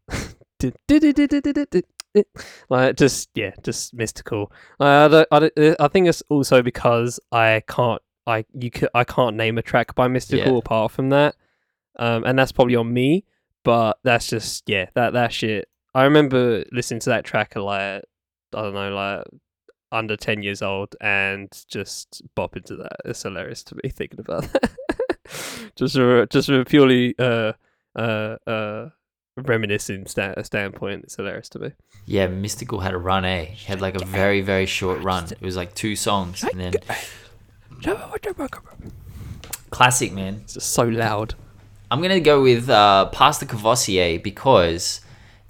<laughs> like just yeah, just Mystikal. Uh, I I I think it's also because I can't I you can, I can't name a track by Mystikal yeah. apart from that. Um, and that's probably on me, but that's just yeah, that that shit I remember listening to that track at like I don't know, like under ten years old, and just bop into that. It's hilarious to me thinking about that. <laughs> just from just from a purely uh uh uh reminiscing sta- standpoint, it's hilarious to me. Yeah, Mystikal had a run, eh? He had like a very, very short run. It was like two songs. And then classic, man. It's just so loud. I'm going to go with uh, Pass the Courvoisier because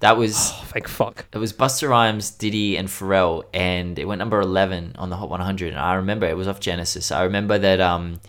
that was Oh, thank fuck. it was Busta Rhymes, Diddy, and Pharrell, and it went number eleven on the Hot 100. And I remember it was off Genesis. I remember that um,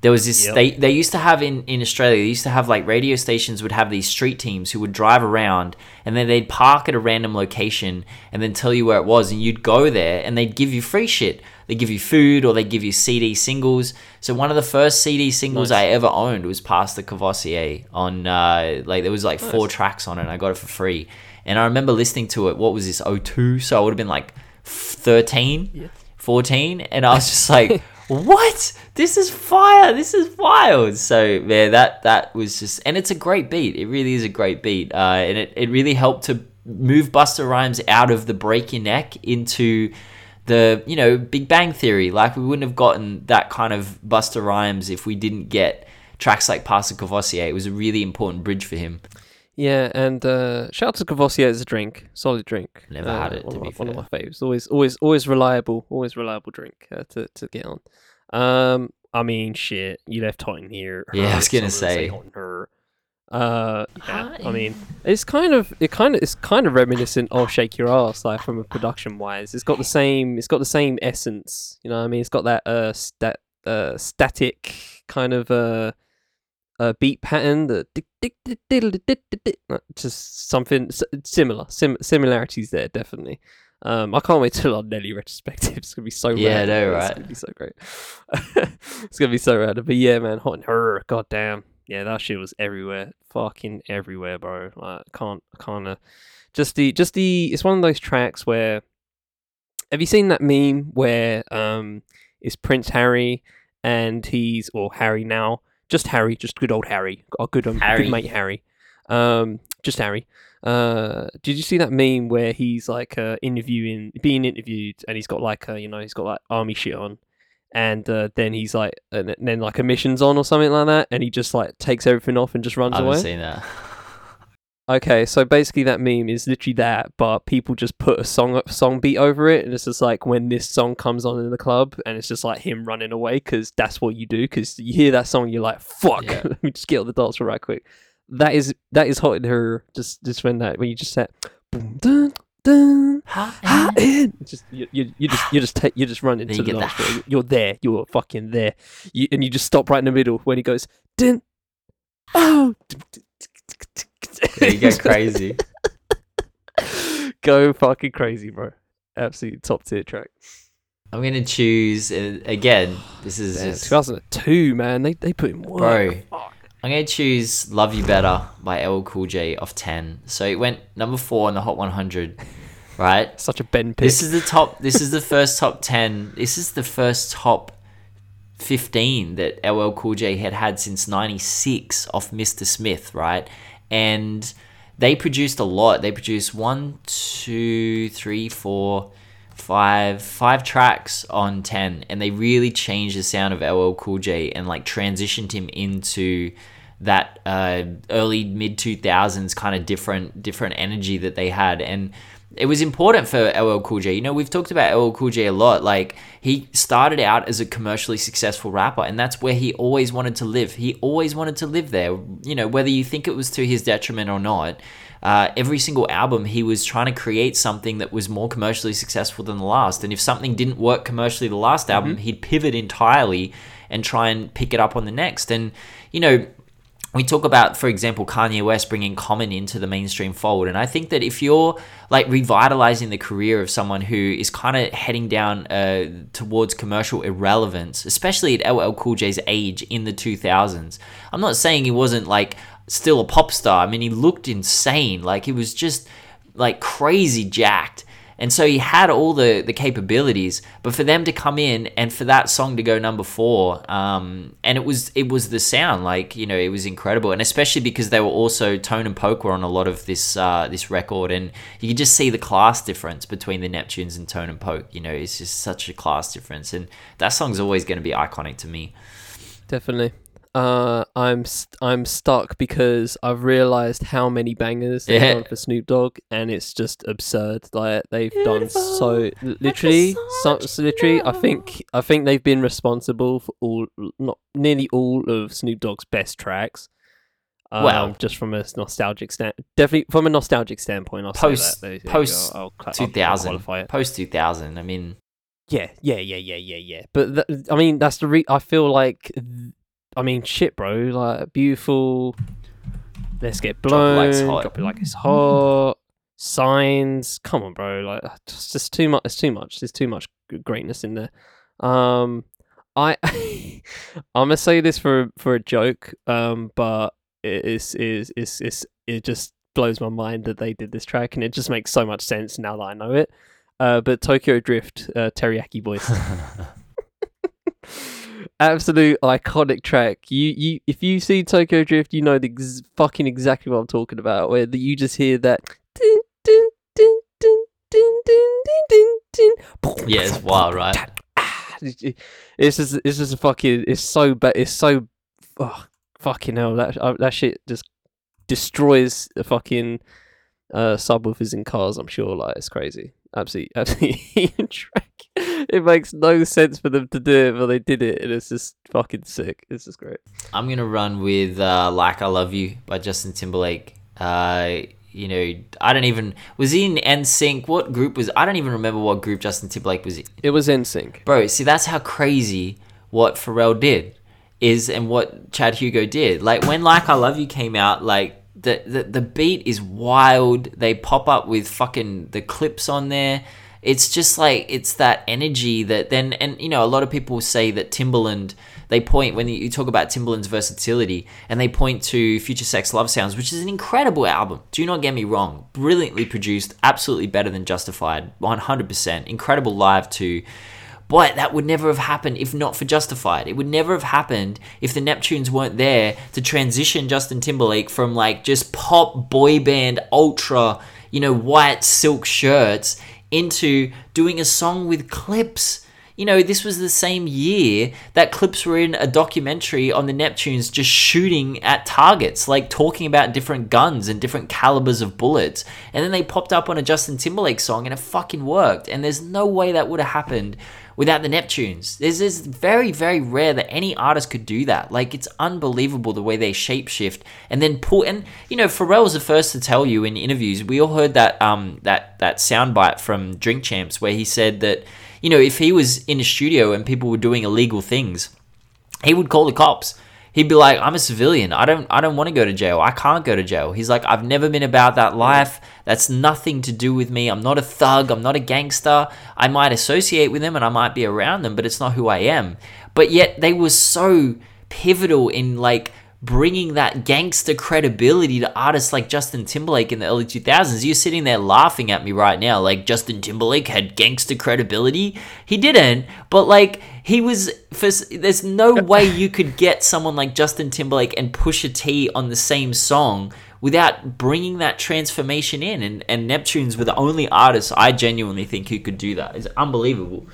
there was this. Yep. They they used to have in in Australia. They used to have like radio stations would have these street teams who would drive around, and then they'd park at a random location and then tell you where it was, and you'd go there, and they'd give you free shit. They give you food or they give you CD singles. So one of the first CD singles Nice. I ever owned was Pass the Courvoisier on uh, like there was like four tracks on it. and I got it for free, and I remember listening to it. What was this? 02? So I would have been like 13, Yeah. 14, and I was just like, <laughs> "What? This is fire! This is wild!" So yeah, that that was just, and it's a great beat. It really is a great beat, uh, and it it really helped to move Busta Rhymes out of the break your neck into the you know Big Bang Theory. Like we wouldn't have gotten that kind of Busta Rhymes if we didn't get tracks like Pass the Courvoisier. It was a really important bridge for him. Yeah, and uh, shout out to Courvoisier as a drink, solid drink. Never Uh, had it, to be my, one of my faves. Always, always, always reliable. Always reliable drink uh, to to get on. Um, I mean, shit, you left hot in here. Yeah, I was gonna I'm say. Hot in her. Uh, yeah, I mean, it's kind of it kind of it's kind of reminiscent of Shake Your Ass, like from a production wise. It's got the same it's got the same essence, you know. what I mean, it's got that uh stat uh static kind of uh uh beat pattern, the like, just something similar, sim- similarities there definitely. Um, I can't wait till our Nelly retrospective. <laughs> It's gonna be so Yeah, I rad. know, <laughs> It's gonna be so great. it's gonna be so rad. But yeah, man, hot and her, god damn. Yeah, that shit was everywhere, fucking everywhere, bro. Like, I can't, I can't. Uh, just the, just the. It's one of those tracks where. Have you seen that meme where um, it's Prince Harry and he's or Harry now, just Harry, just good old Harry, our good, um, Harry. good mate Harry, um, just Harry. Uh, did you see that meme where he's like uh, interviewing, being interviewed, and he's got like a, you know, he's got like army shit on, and uh, then he's like, and then like a mission's on or something like that, and he just like takes everything off and just runs I haven't away. seen that. <laughs> Okay, so basically that meme is literally that, but people just put a song song beat over it, and it's just like when this song comes on in the club, and it's just like him running away because that's what you do. Because you hear that song, you're like, "Fuck, Yeah. <laughs> let me just get on the dance floor right quick." That is that is hot in her. Just just when that when you just said, boom, dun, dun, hot in. Just you, you, you just you just take you just run into you the get dance the. You're there. You're fucking there. You, and you just stop right in the middle when he goes, dun, oh. Yeah, you go <laughs> crazy. Go fucking crazy, bro. Absolute top tier track. I'm gonna choose uh, again. This is Man, just 2002, man. They they put in work. Bro. Fuck. I'm gonna choose "Love You Better" by LL Cool J off ten. So it went number four on the Hot 100, <laughs> right? Such a Ben pick. This is the top. This is the first top ten. This is the first top fifteen that LL Cool J had had since '96 off Mr. Smith, right? And they produced a lot. They produced one, two, three, four, five, five tracks on ten, and they really changed the sound of LL Cool J and like transitioned him into that uh, early mid 2000s kind of different different energy that they had and it was important for LL Cool J. You know, we've talked about LL Cool J a lot. Like he started out as a commercially successful rapper and that's where he always wanted to live. He always wanted to live there. You know, whether you think it was to his detriment or not. Uh, every single album, he was trying to create something that was more commercially successful than the last. And if something didn't work commercially the last album, he'd pivot entirely and try and pick it up on the next. And, you know, we talk about, for example, Kanye West bringing Common into the mainstream fold. And I think that if you're like revitalizing the career of someone who is kind of heading down uh, towards commercial irrelevance, especially at LL Cool J's age in the 2000s, I'm not saying he wasn't like still a pop star. I mean, he looked insane. Like he was just like crazy jacked. And so he had all the, the capabilities, but for them to come in and for that song to go number four, um, and it was it was the sound like you know it was incredible, and especially because they were also Tone and Poke were on a lot of this uh, this record, and you could just see the class difference between the Neptunes and Tone and Poke. You know, it's just such a class difference, and that song's always going to be iconic to me. Definitely. Uh, I'm st- I'm stuck because I've realized how many bangers they've Yeah. done for Snoop Dogg, and it's just absurd. Like they've done so literally, so, so literally. I think I think they've been responsible for all, not nearly all of Snoop Dogg's best tracks. Um, Well- just from a nostalgic stand, definitely from a nostalgic standpoint, I'll post, say that. Though. Post I'll, I'll, I'll, 2000, post 2000. I mean, Yeah, yeah, yeah, yeah, yeah, yeah. But th- I mean, that's the re. I feel like, th- I mean, shit, bro. Like, beautiful. Let's get Drop It Like It's blown. Hot. Drop it like it's hot. Signs. Come on, bro. Like, it's just too much. It's too much. There's too much greatness in there. Um, I, <laughs> I'm gonna say this for for a joke. Um, but it is is is is it just blows my mind that they did this track, and it just makes so much sense now that I know it. Uh, but Tokyo Drift, uh, Teriyaki Boyz, <laughs> <laughs> absolute iconic track. You, you, if you see Tokyo Drift, you know the ex- fucking exactly what I'm talking about. Where the, you just hear that. Yeah, it's wild, right? Ah, it's just, it's just a fucking. It's so bad. It's so. Oh, fucking hell! That uh, that shit just destroys the fucking uh, subwoofers in cars. I'm sure, like it's crazy. Absolutely, <laughs> absolutely track. It makes no sense for them to do it, but they did it, and it's just fucking sick. It's just great. I'm gonna run with uh, "Like I Love You" by Justin Timberlake. Uh, you know, I don't even was he in NSYNC. What group was? I don't even remember what group Justin Timberlake was in. It was NSYNC. Bro, see, that's how crazy what Pharrell did is, and what Chad Hugo did. Like when "Like I Love You" came out, like the the, the beat is wild. They pop up with fucking the Clipse on there. It's just like it's that energy that then, and you know, a lot of people say that Timberland. They point when you talk about Timberland's versatility, and they point to Future Sex Love Sounds, which is an incredible album. Do not get me wrong, brilliantly produced, absolutely better than Justified, one hundred percent, incredible live too. But that would never have happened if not for Justified. It would never have happened if the Neptunes weren't there to transition Justin Timberlake from like just pop boy band ultra, you know, white silk shirts into doing a song with Clipse. You know, this was the same year that Clipse were in a documentary on the Neptunes just shooting at targets, like talking about different guns and different calibers of bullets. And then they popped up on a Justin Timberlake song and it fucking worked. And there's no way that would have happened without the Neptunes. This is very, very rare that any artist could do that. Like, it's unbelievable the way they shapeshift and then pull. And, you know, Pharrell was the first to tell you in interviews. We all heard that, um, that, that soundbite from Drink Champs where he said that, you know, if he was in a studio and people were doing illegal things, he would call the cops. He'd be like, "I'm a civilian. I don't I don't want to go to jail. I can't go to jail." He's like, "I've never been about that life. That's nothing to do with me. I'm not a thug. I'm not a gangster. I might associate with them and I might be around them, but it's not who I am." But yet they were so pivotal in like bringing that gangster credibility to artists like Justin Timberlake in the early 2000s. You're sitting there laughing at me right now, like Justin Timberlake had gangster credibility. He didn't, but like he was. For, there's no <laughs> way you could get someone like Justin Timberlake and Pusha T on the same song without bringing that transformation in. And, and Neptunes were the only artists I genuinely think who could do that. It's unbelievable.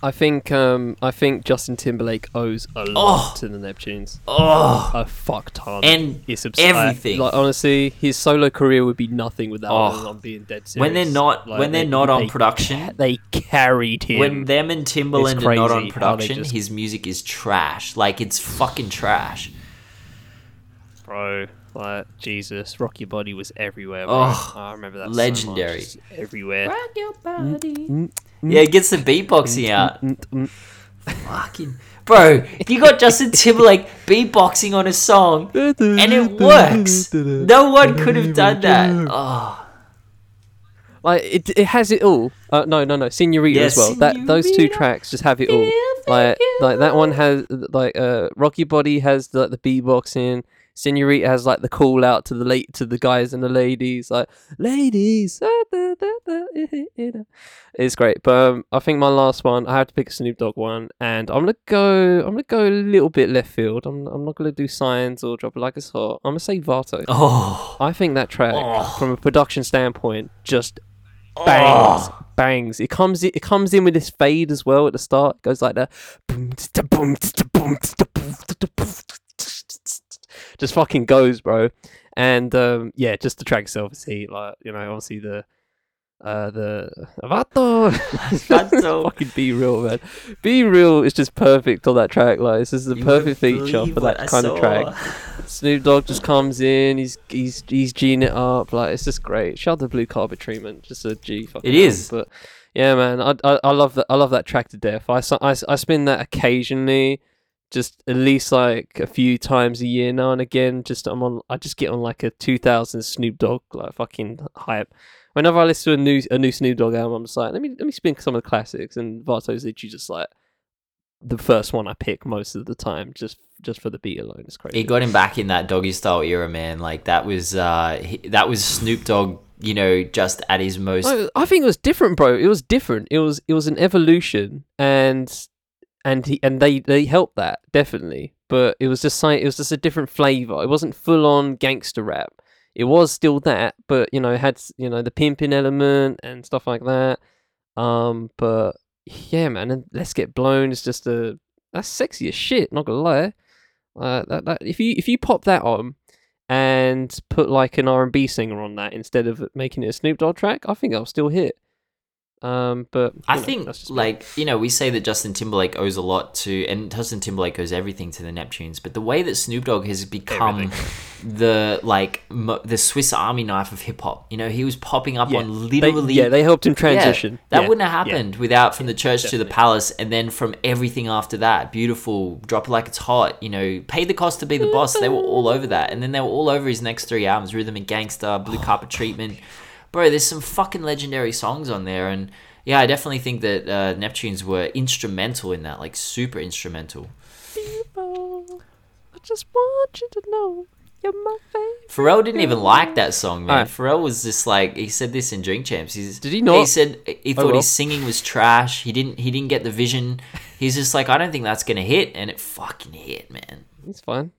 I think um I think Justin Timberlake owes a lot to the Neptunes. Oh, A fuck ton. And it's abs- everything. I- like honestly, his solo career would be nothing without Oh. I'm being dead serious. when they're not Like, when they're they- not on they production. they carried him. when them and Timbaland are not on production, just- his music is trash. Like it's fucking trash. bro. Like Jesus, Rock Your Body was everywhere. Bro. Oh, I remember that. so legendary. just everywhere. Rock your body. Yeah, it gets the beatboxing out. Mm, mm. Fucking bro, if you got Justin Timberlake beatboxing on a song, and it works. No one could have done that. Oh, Like it, it has it all. Uh, no, no, no, Senorita Yeah, as well. That those two tracks just have it all. feel Like, you. like that one has like uh, Rocky Body has the the beatboxing. Senorita has like the call out to the late to the guys and the ladies, like ladies. eh, eh, eh, da." It's great, but um, I think my last one, I have to pick a Snoop Dogg one, and I'm gonna go. I'm gonna go a little bit left field. I'm I'm not gonna do Signs or drop it like it's hot. I'm gonna say Vato. Oh, I think that track, Oh. from a production standpoint, just bangs, Oh. bangs. It comes, in, it comes in with this fade as well at the start. It goes like that, just fucking goes, bro. And um, yeah, just the track itself is heat. Like you know, obviously the. Uh, the Vato, <laughs> Vato. <laughs> fucking B-Real, man. B-Real is just perfect on that track. Like, this is the You perfect feature for that I kind of track. <laughs> Snoop Dogg just comes in, he's he's he's G'ing it up, like it's just great. Shout out the blue carpet treatment, just a G fucking. It is. but yeah, man, I, I I love that I love that track to death. I, I i spin that occasionally, just at least like a few times a year now and again. Just I'm on, I just get on like a 2000 Snoop Dogg like fucking hype. Whenever I listen to a new a new Snoop Dogg album, I'm just like, let me let me spin some of the classics, and Vato's literally just like the first one I pick most of the time, just just for the beat alone. It's crazy. It got him back in that doggy style era, man. Like that was uh he, that was Snoop Dogg, you know, just at his most. No, I think it was different, bro. It was different. It was it was an evolution, and and he and they they helped that definitely. But it was just like it was just a different flavor. It wasn't full on gangster rap. It was still that, but you know, it had you know the pimping element and stuff like that. Um, but yeah, man, and let's get blown. It's just a that's sexy as shit. Not gonna lie. Uh, that, that if you if you pop that on and put like an R and B singer on that instead of making it a Snoop Dogg track, I think I'll still hit. Um, but I know, think, that's just me. like, you know, we say that Justin Timberlake owes a lot to, and Justin Timberlake owes everything to the Neptunes, but the way that Snoop Dogg has become <laughs> the, like, mo- the Swiss Army knife of hip hop, you know, he was popping up yeah, on they- literally. yeah, they helped him Yeah, transition. that Yeah, wouldn't have yeah. happened without from the church to the palace, and then from everything after that. Beautiful, drop it like it's hot. You know, pay the cost to be the boss. They were all over that, and then they were all over his next three albums: Rhythm and Gangsta, Blue Carpet Treatment. Bro, there's some fucking legendary songs on there, and yeah, I definitely think that uh, Neptunes were instrumental in that, like super instrumental. People, I just want you to know you're my favorite. Pharrell didn't even like that song, man. Alright. Pharrell was just like he said this in Drink Champs. He's, Did he not? He said he thought well. his singing was trash. He didn't he didn't get the vision. He's just like I don't think that's gonna hit, and it fucking hit, man. It's fine.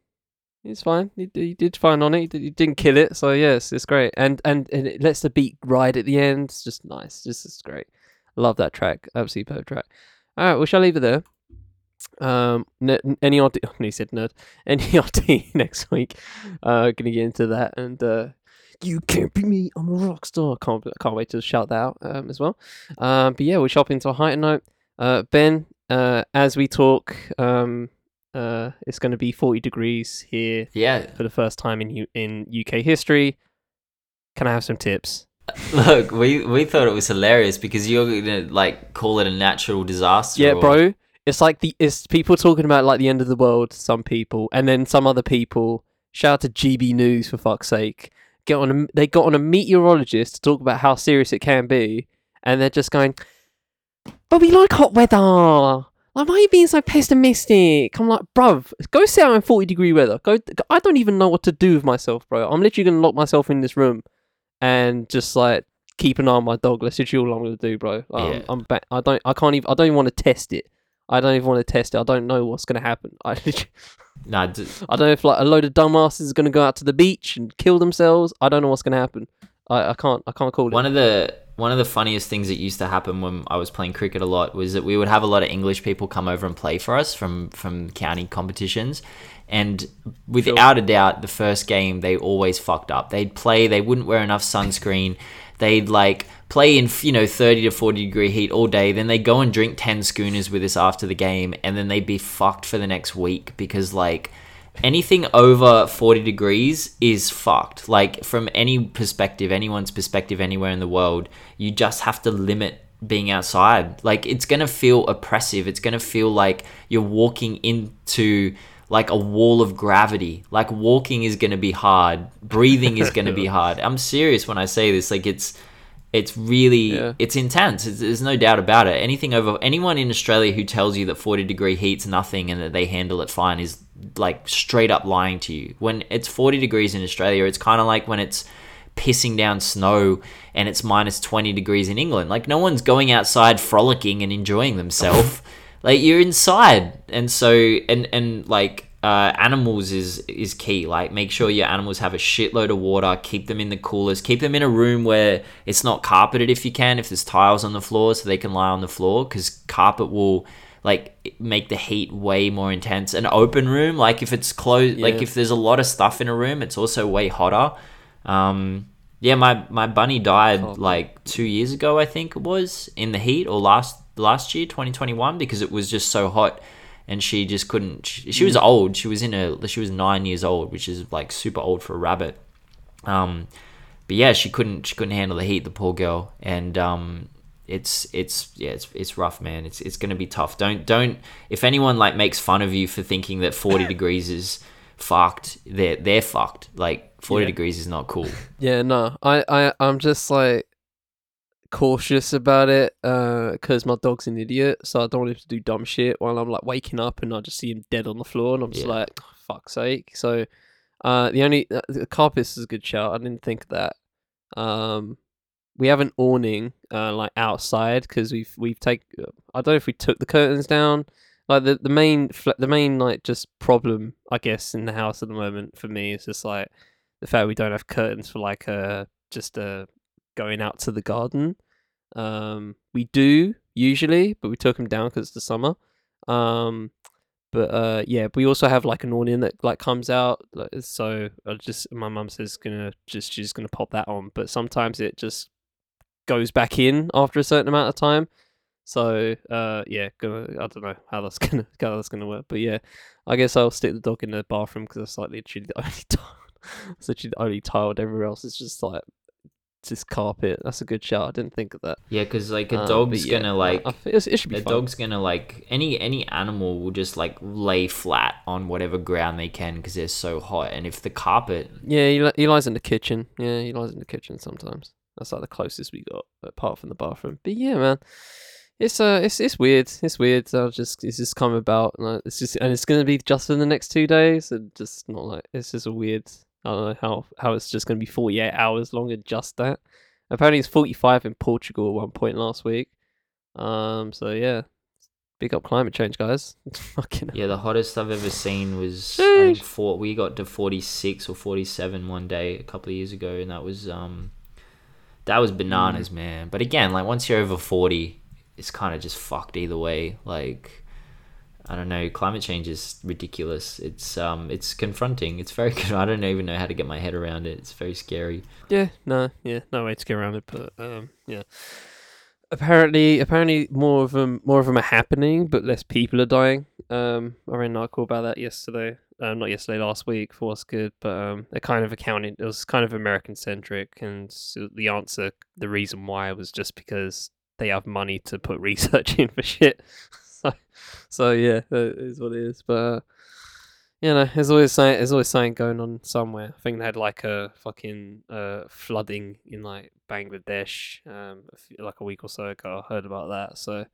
He's fine. He, he did fine on it. He, did, he didn't kill it. So yes, it's great. And and and it lets the beat ride at the end. It's just nice. Just it's great. Love that track. Absolutely perfect track. All right, we shall leave it there. Um, n- any RD, oh, <laughs> he said nerd. Any <laughs> RD next week. Uh, gonna get into that and uh, you can't be me. I'm a rock star. Can't can't wait to shout that out um as well. Um, but yeah, we're shopping to a height note. Uh, Ben, uh, as we talk, um, uh, it's going to be 40 degrees here Yeah, for the first time in U- in UK history. Can I have some tips? <laughs> look, we we thought it was hilarious because you're gonna like call it a natural disaster. Yeah, or- bro. It's like the it's people talking about like the end of the world. Some people, and then some other people. Shout out to GB News for fuck's sake. Get on. A, they got on a meteorologist to talk about how serious it can be, and they're just going, "But we like hot weather. Like, why are you being so pessimistic?" I'm like, "Bruv, go sit out in forty degree weather. Go. I don't even know what to do with myself, bro. I'm literally gonna lock myself in this room, and just like keep an eye on my dog. That's literally all I'm gonna do, bro. Um, Yeah. I'm back. I don't. I can't even. I don't even want to test it. I don't even want to test it. I don't know what's gonna happen. <laughs> I Nah, d- I don't know if like a load of dumbasses are gonna go out to the beach and kill themselves. I don't know what's gonna happen. I, I can't. I can't call it. one of the one of the funniest things that used to happen when I was playing cricket a lot was that we would have a lot of English people come over and play for us from from county competitions. And without a doubt, the first game they always fucked up. They'd play, they wouldn't wear enough sunscreen. They'd like play in you know 30 to 40 degree heat all day. Then they go and drink 10 schooners with us after the game, and then they'd be fucked for the next week because like anything over 40 degrees is fucked. Like, from any perspective, anyone's perspective anywhere in the world, you just have to limit being outside. Like, it's gonna feel oppressive. It's gonna feel like you're walking into like a wall of gravity. Like, walking is gonna be hard, breathing is gonna be <laughs> hard. I'm serious when I say this. Like, it's It's really Yeah. it's intense. It's, there's no doubt about it. Anything over anyone in Australia who tells you that 40 degree heat's nothing and that they handle it fine is like straight up lying to you. When it's 40 degrees in Australia, it's kind of like when it's pissing down snow and it's minus 20 degrees in England. Like no one's going outside frolicking and enjoying themselves. <laughs> like you're inside. And so and and like uh, animals is is key. Like make sure your animals have a shitload of water, keep them in the coolers, keep them in a room where it's not carpeted if you can, if there's tiles on the floor so they can lie on the floor cuz carpet will like make the heat way more intense. An open room, like if it's closed, like if there's a lot of stuff in a room, it's also way hotter. Um, yeah, my my bunny died Oh. like two years ago, I think it was, in the heat or last last year, 2021, because it was just so hot, and she just couldn't. She, she was old. She was in a she was nine years old, which is like super old for a rabbit. Um, but yeah, she couldn't she couldn't handle the heat, the poor girl, and um, it's it's yeah, it's it's rough, man. It's it's gonna be tough. Don't don't if anyone like makes fun of you for thinking that 40 <laughs> degrees is fucked, they're they're fucked. Like 40 Yeah. degrees is not cool. Yeah, no, I, I, I'm just like cautious about it because my dog's an idiot, so I don't want him to do dumb shit while I'm like waking up and I just see him dead on the floor, and I'm just Yeah. like, "Oh, fuck's sake. So, uh, the only uh, the carpet is a good shout. I didn't think of that. Um, we have an awning uh like outside because we've we've take I don't know if we took the curtains down. Like the the main the main like just problem I guess in the house at the moment for me is just like the fact we don't have curtains for like a just uh going out to the garden. Um, we do usually, but we took them down because it's the summer. Um, but uh, yeah, we also have like an awning that like comes out. like, So I just my mum says gonna just she's gonna pop that on, but sometimes it just goes back in after a certain amount of time. So uh, yeah, gonna, I don't know how that's <laughs> gonna how that's gonna work, but yeah, I guess I'll stick the dog in the bathroom because that's like literally the <laughs> only. It's literally the only tiled. Everywhere else is just like just carpet. That's a good shot. I didn't think of that. Yeah, because like a but dog's yeah, gonna like I thi- it should be a fun. dog's gonna like any any animal will just like lay flat on whatever ground they can because they're so hot. And if the carpet, Yeah, he, li- he lies in the kitchen. Yeah, he lies in the kitchen sometimes. That's like the closest we got, apart from the bathroom. But yeah, man, it's uh, it's it's weird. It's weird. I'll just it's just come about. Like, it's just and it's gonna be just for the next two days, and just not like it's just a weird. I don't know how how it's just gonna be forty eight hours long and just that. Apparently, it's forty five in Portugal at one point last week. Um. So yeah, big up climate change, guys. <laughs> Fucking yeah, the hottest I've ever seen was I think four. We got to forty six or forty seven one day a couple of years ago, and that was um, that was Mm. bananas, man. But again, like once you're over forty, it's kind of just fucked either way. Like. I don't know. Climate change is ridiculous. It's um, it's confronting. It's very. <laughs> I don't even know how to get my head around it. It's very scary. Yeah, no, yeah, no way to get around it, but um, yeah. Apparently, apparently, more of them, more of them are happening, but less people are dying. Um, I read an article about that yesterday. Um, not yesterday, last week for what's good, but um, they kind of accounted. It was kind of American centric, and so the answer, the reason why was just because they have money to put <laughs> research in for shit. <laughs> so, so yeah, that is what it is. But uh, you know, there's always something, there's always something going on somewhere. I think they had like a fucking uh, flooding in like Bangladesh, um, like a week or so ago. I heard about that. So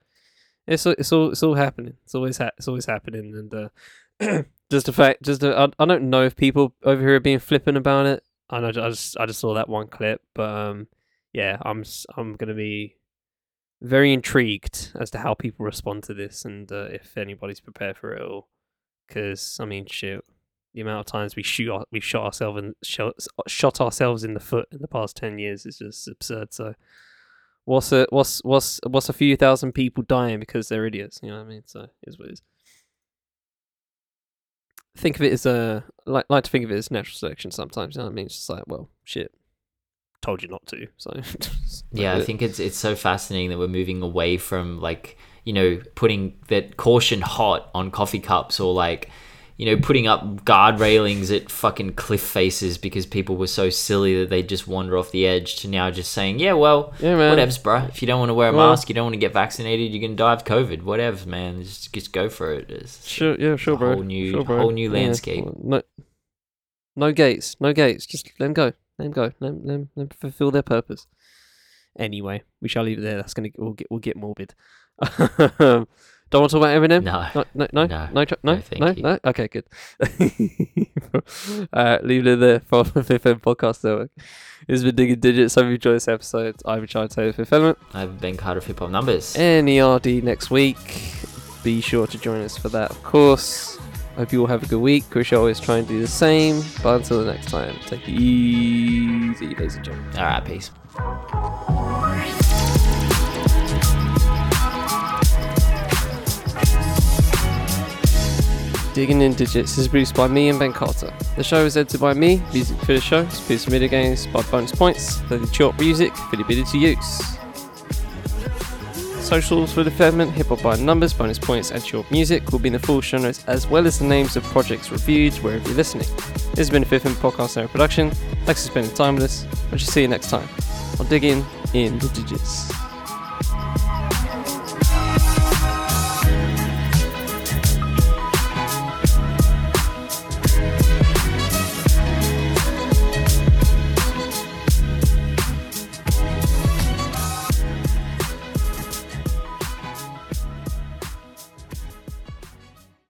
it's it's all it's all happening. It's always ha- it's always happening. And uh, <clears throat> just the fact, just I, I don't know if people over here are being flippant about it. I know I just I just saw that one clip, but um, yeah, I'm I'm gonna be very intrigued as to how people respond to this and uh, if anybody's prepared for it all. Because I mean, shit, the amount of times we shoot we shot ourselves and shot, shot ourselves in the foot in the past ten years is just absurd. So, what's a what's what's what's a few thousand people dying because they're idiots? You know what I mean? So, is what it is. Think of it as a like like to think of it as natural selection sometimes. You know what I mean? It's just like, well, shit, told you not to. So, <laughs> Yeah, I think it's it's so fascinating that we're moving away from like you know putting that caution hot on coffee cups or like you know putting up guard railings at fucking cliff faces because people were so silly that they just wander off the edge to now just saying yeah well yeah, man. whatevs bro if you don't want to wear a Well- mask you don't want to get vaccinated you're gonna die of covid whatevs man just just go for it It's- Sure, yeah, sure, a bro. whole new- sure, bro. whole new landscape. well, No, no gates, no gates. Just let them go. Let them go. Let them, let them, let them fulfill their purpose. Anyway, we shall leave it there. That's gonna we'll get we'll get morbid. <laughs> Don't want to talk about Eminem. No. No, no, no, No. no, no, No, no, no. Okay, good. <laughs> uh, leave it there for <laughs> the Fifth Element Podcast Network. This has been Digging Digits. Hope you enjoyed this episode. I've been trying to tell you Fifth Element. I've been Carter Hip Hop Numbers. NERD next week. Be sure to join us for that, of course. Hope you all have a good week. We shall always try and do the same. But until the next time, take it easy, ladies and gentlemen. All right, peace. Digging in Digits is produced by me and Ben Carter. The show is edited by me. Music for the show is produced from video games by bonus points. The Chalk music for the ability to use. Socials for the hip hop by numbers, bonus points, and short music will be in the full show notes as well as the names of projects reviewed wherever you're listening. This has been a Fifth Element Podcast Network production. Thanks for spending time with us. I shall see you next time. I'll dig in in the digits.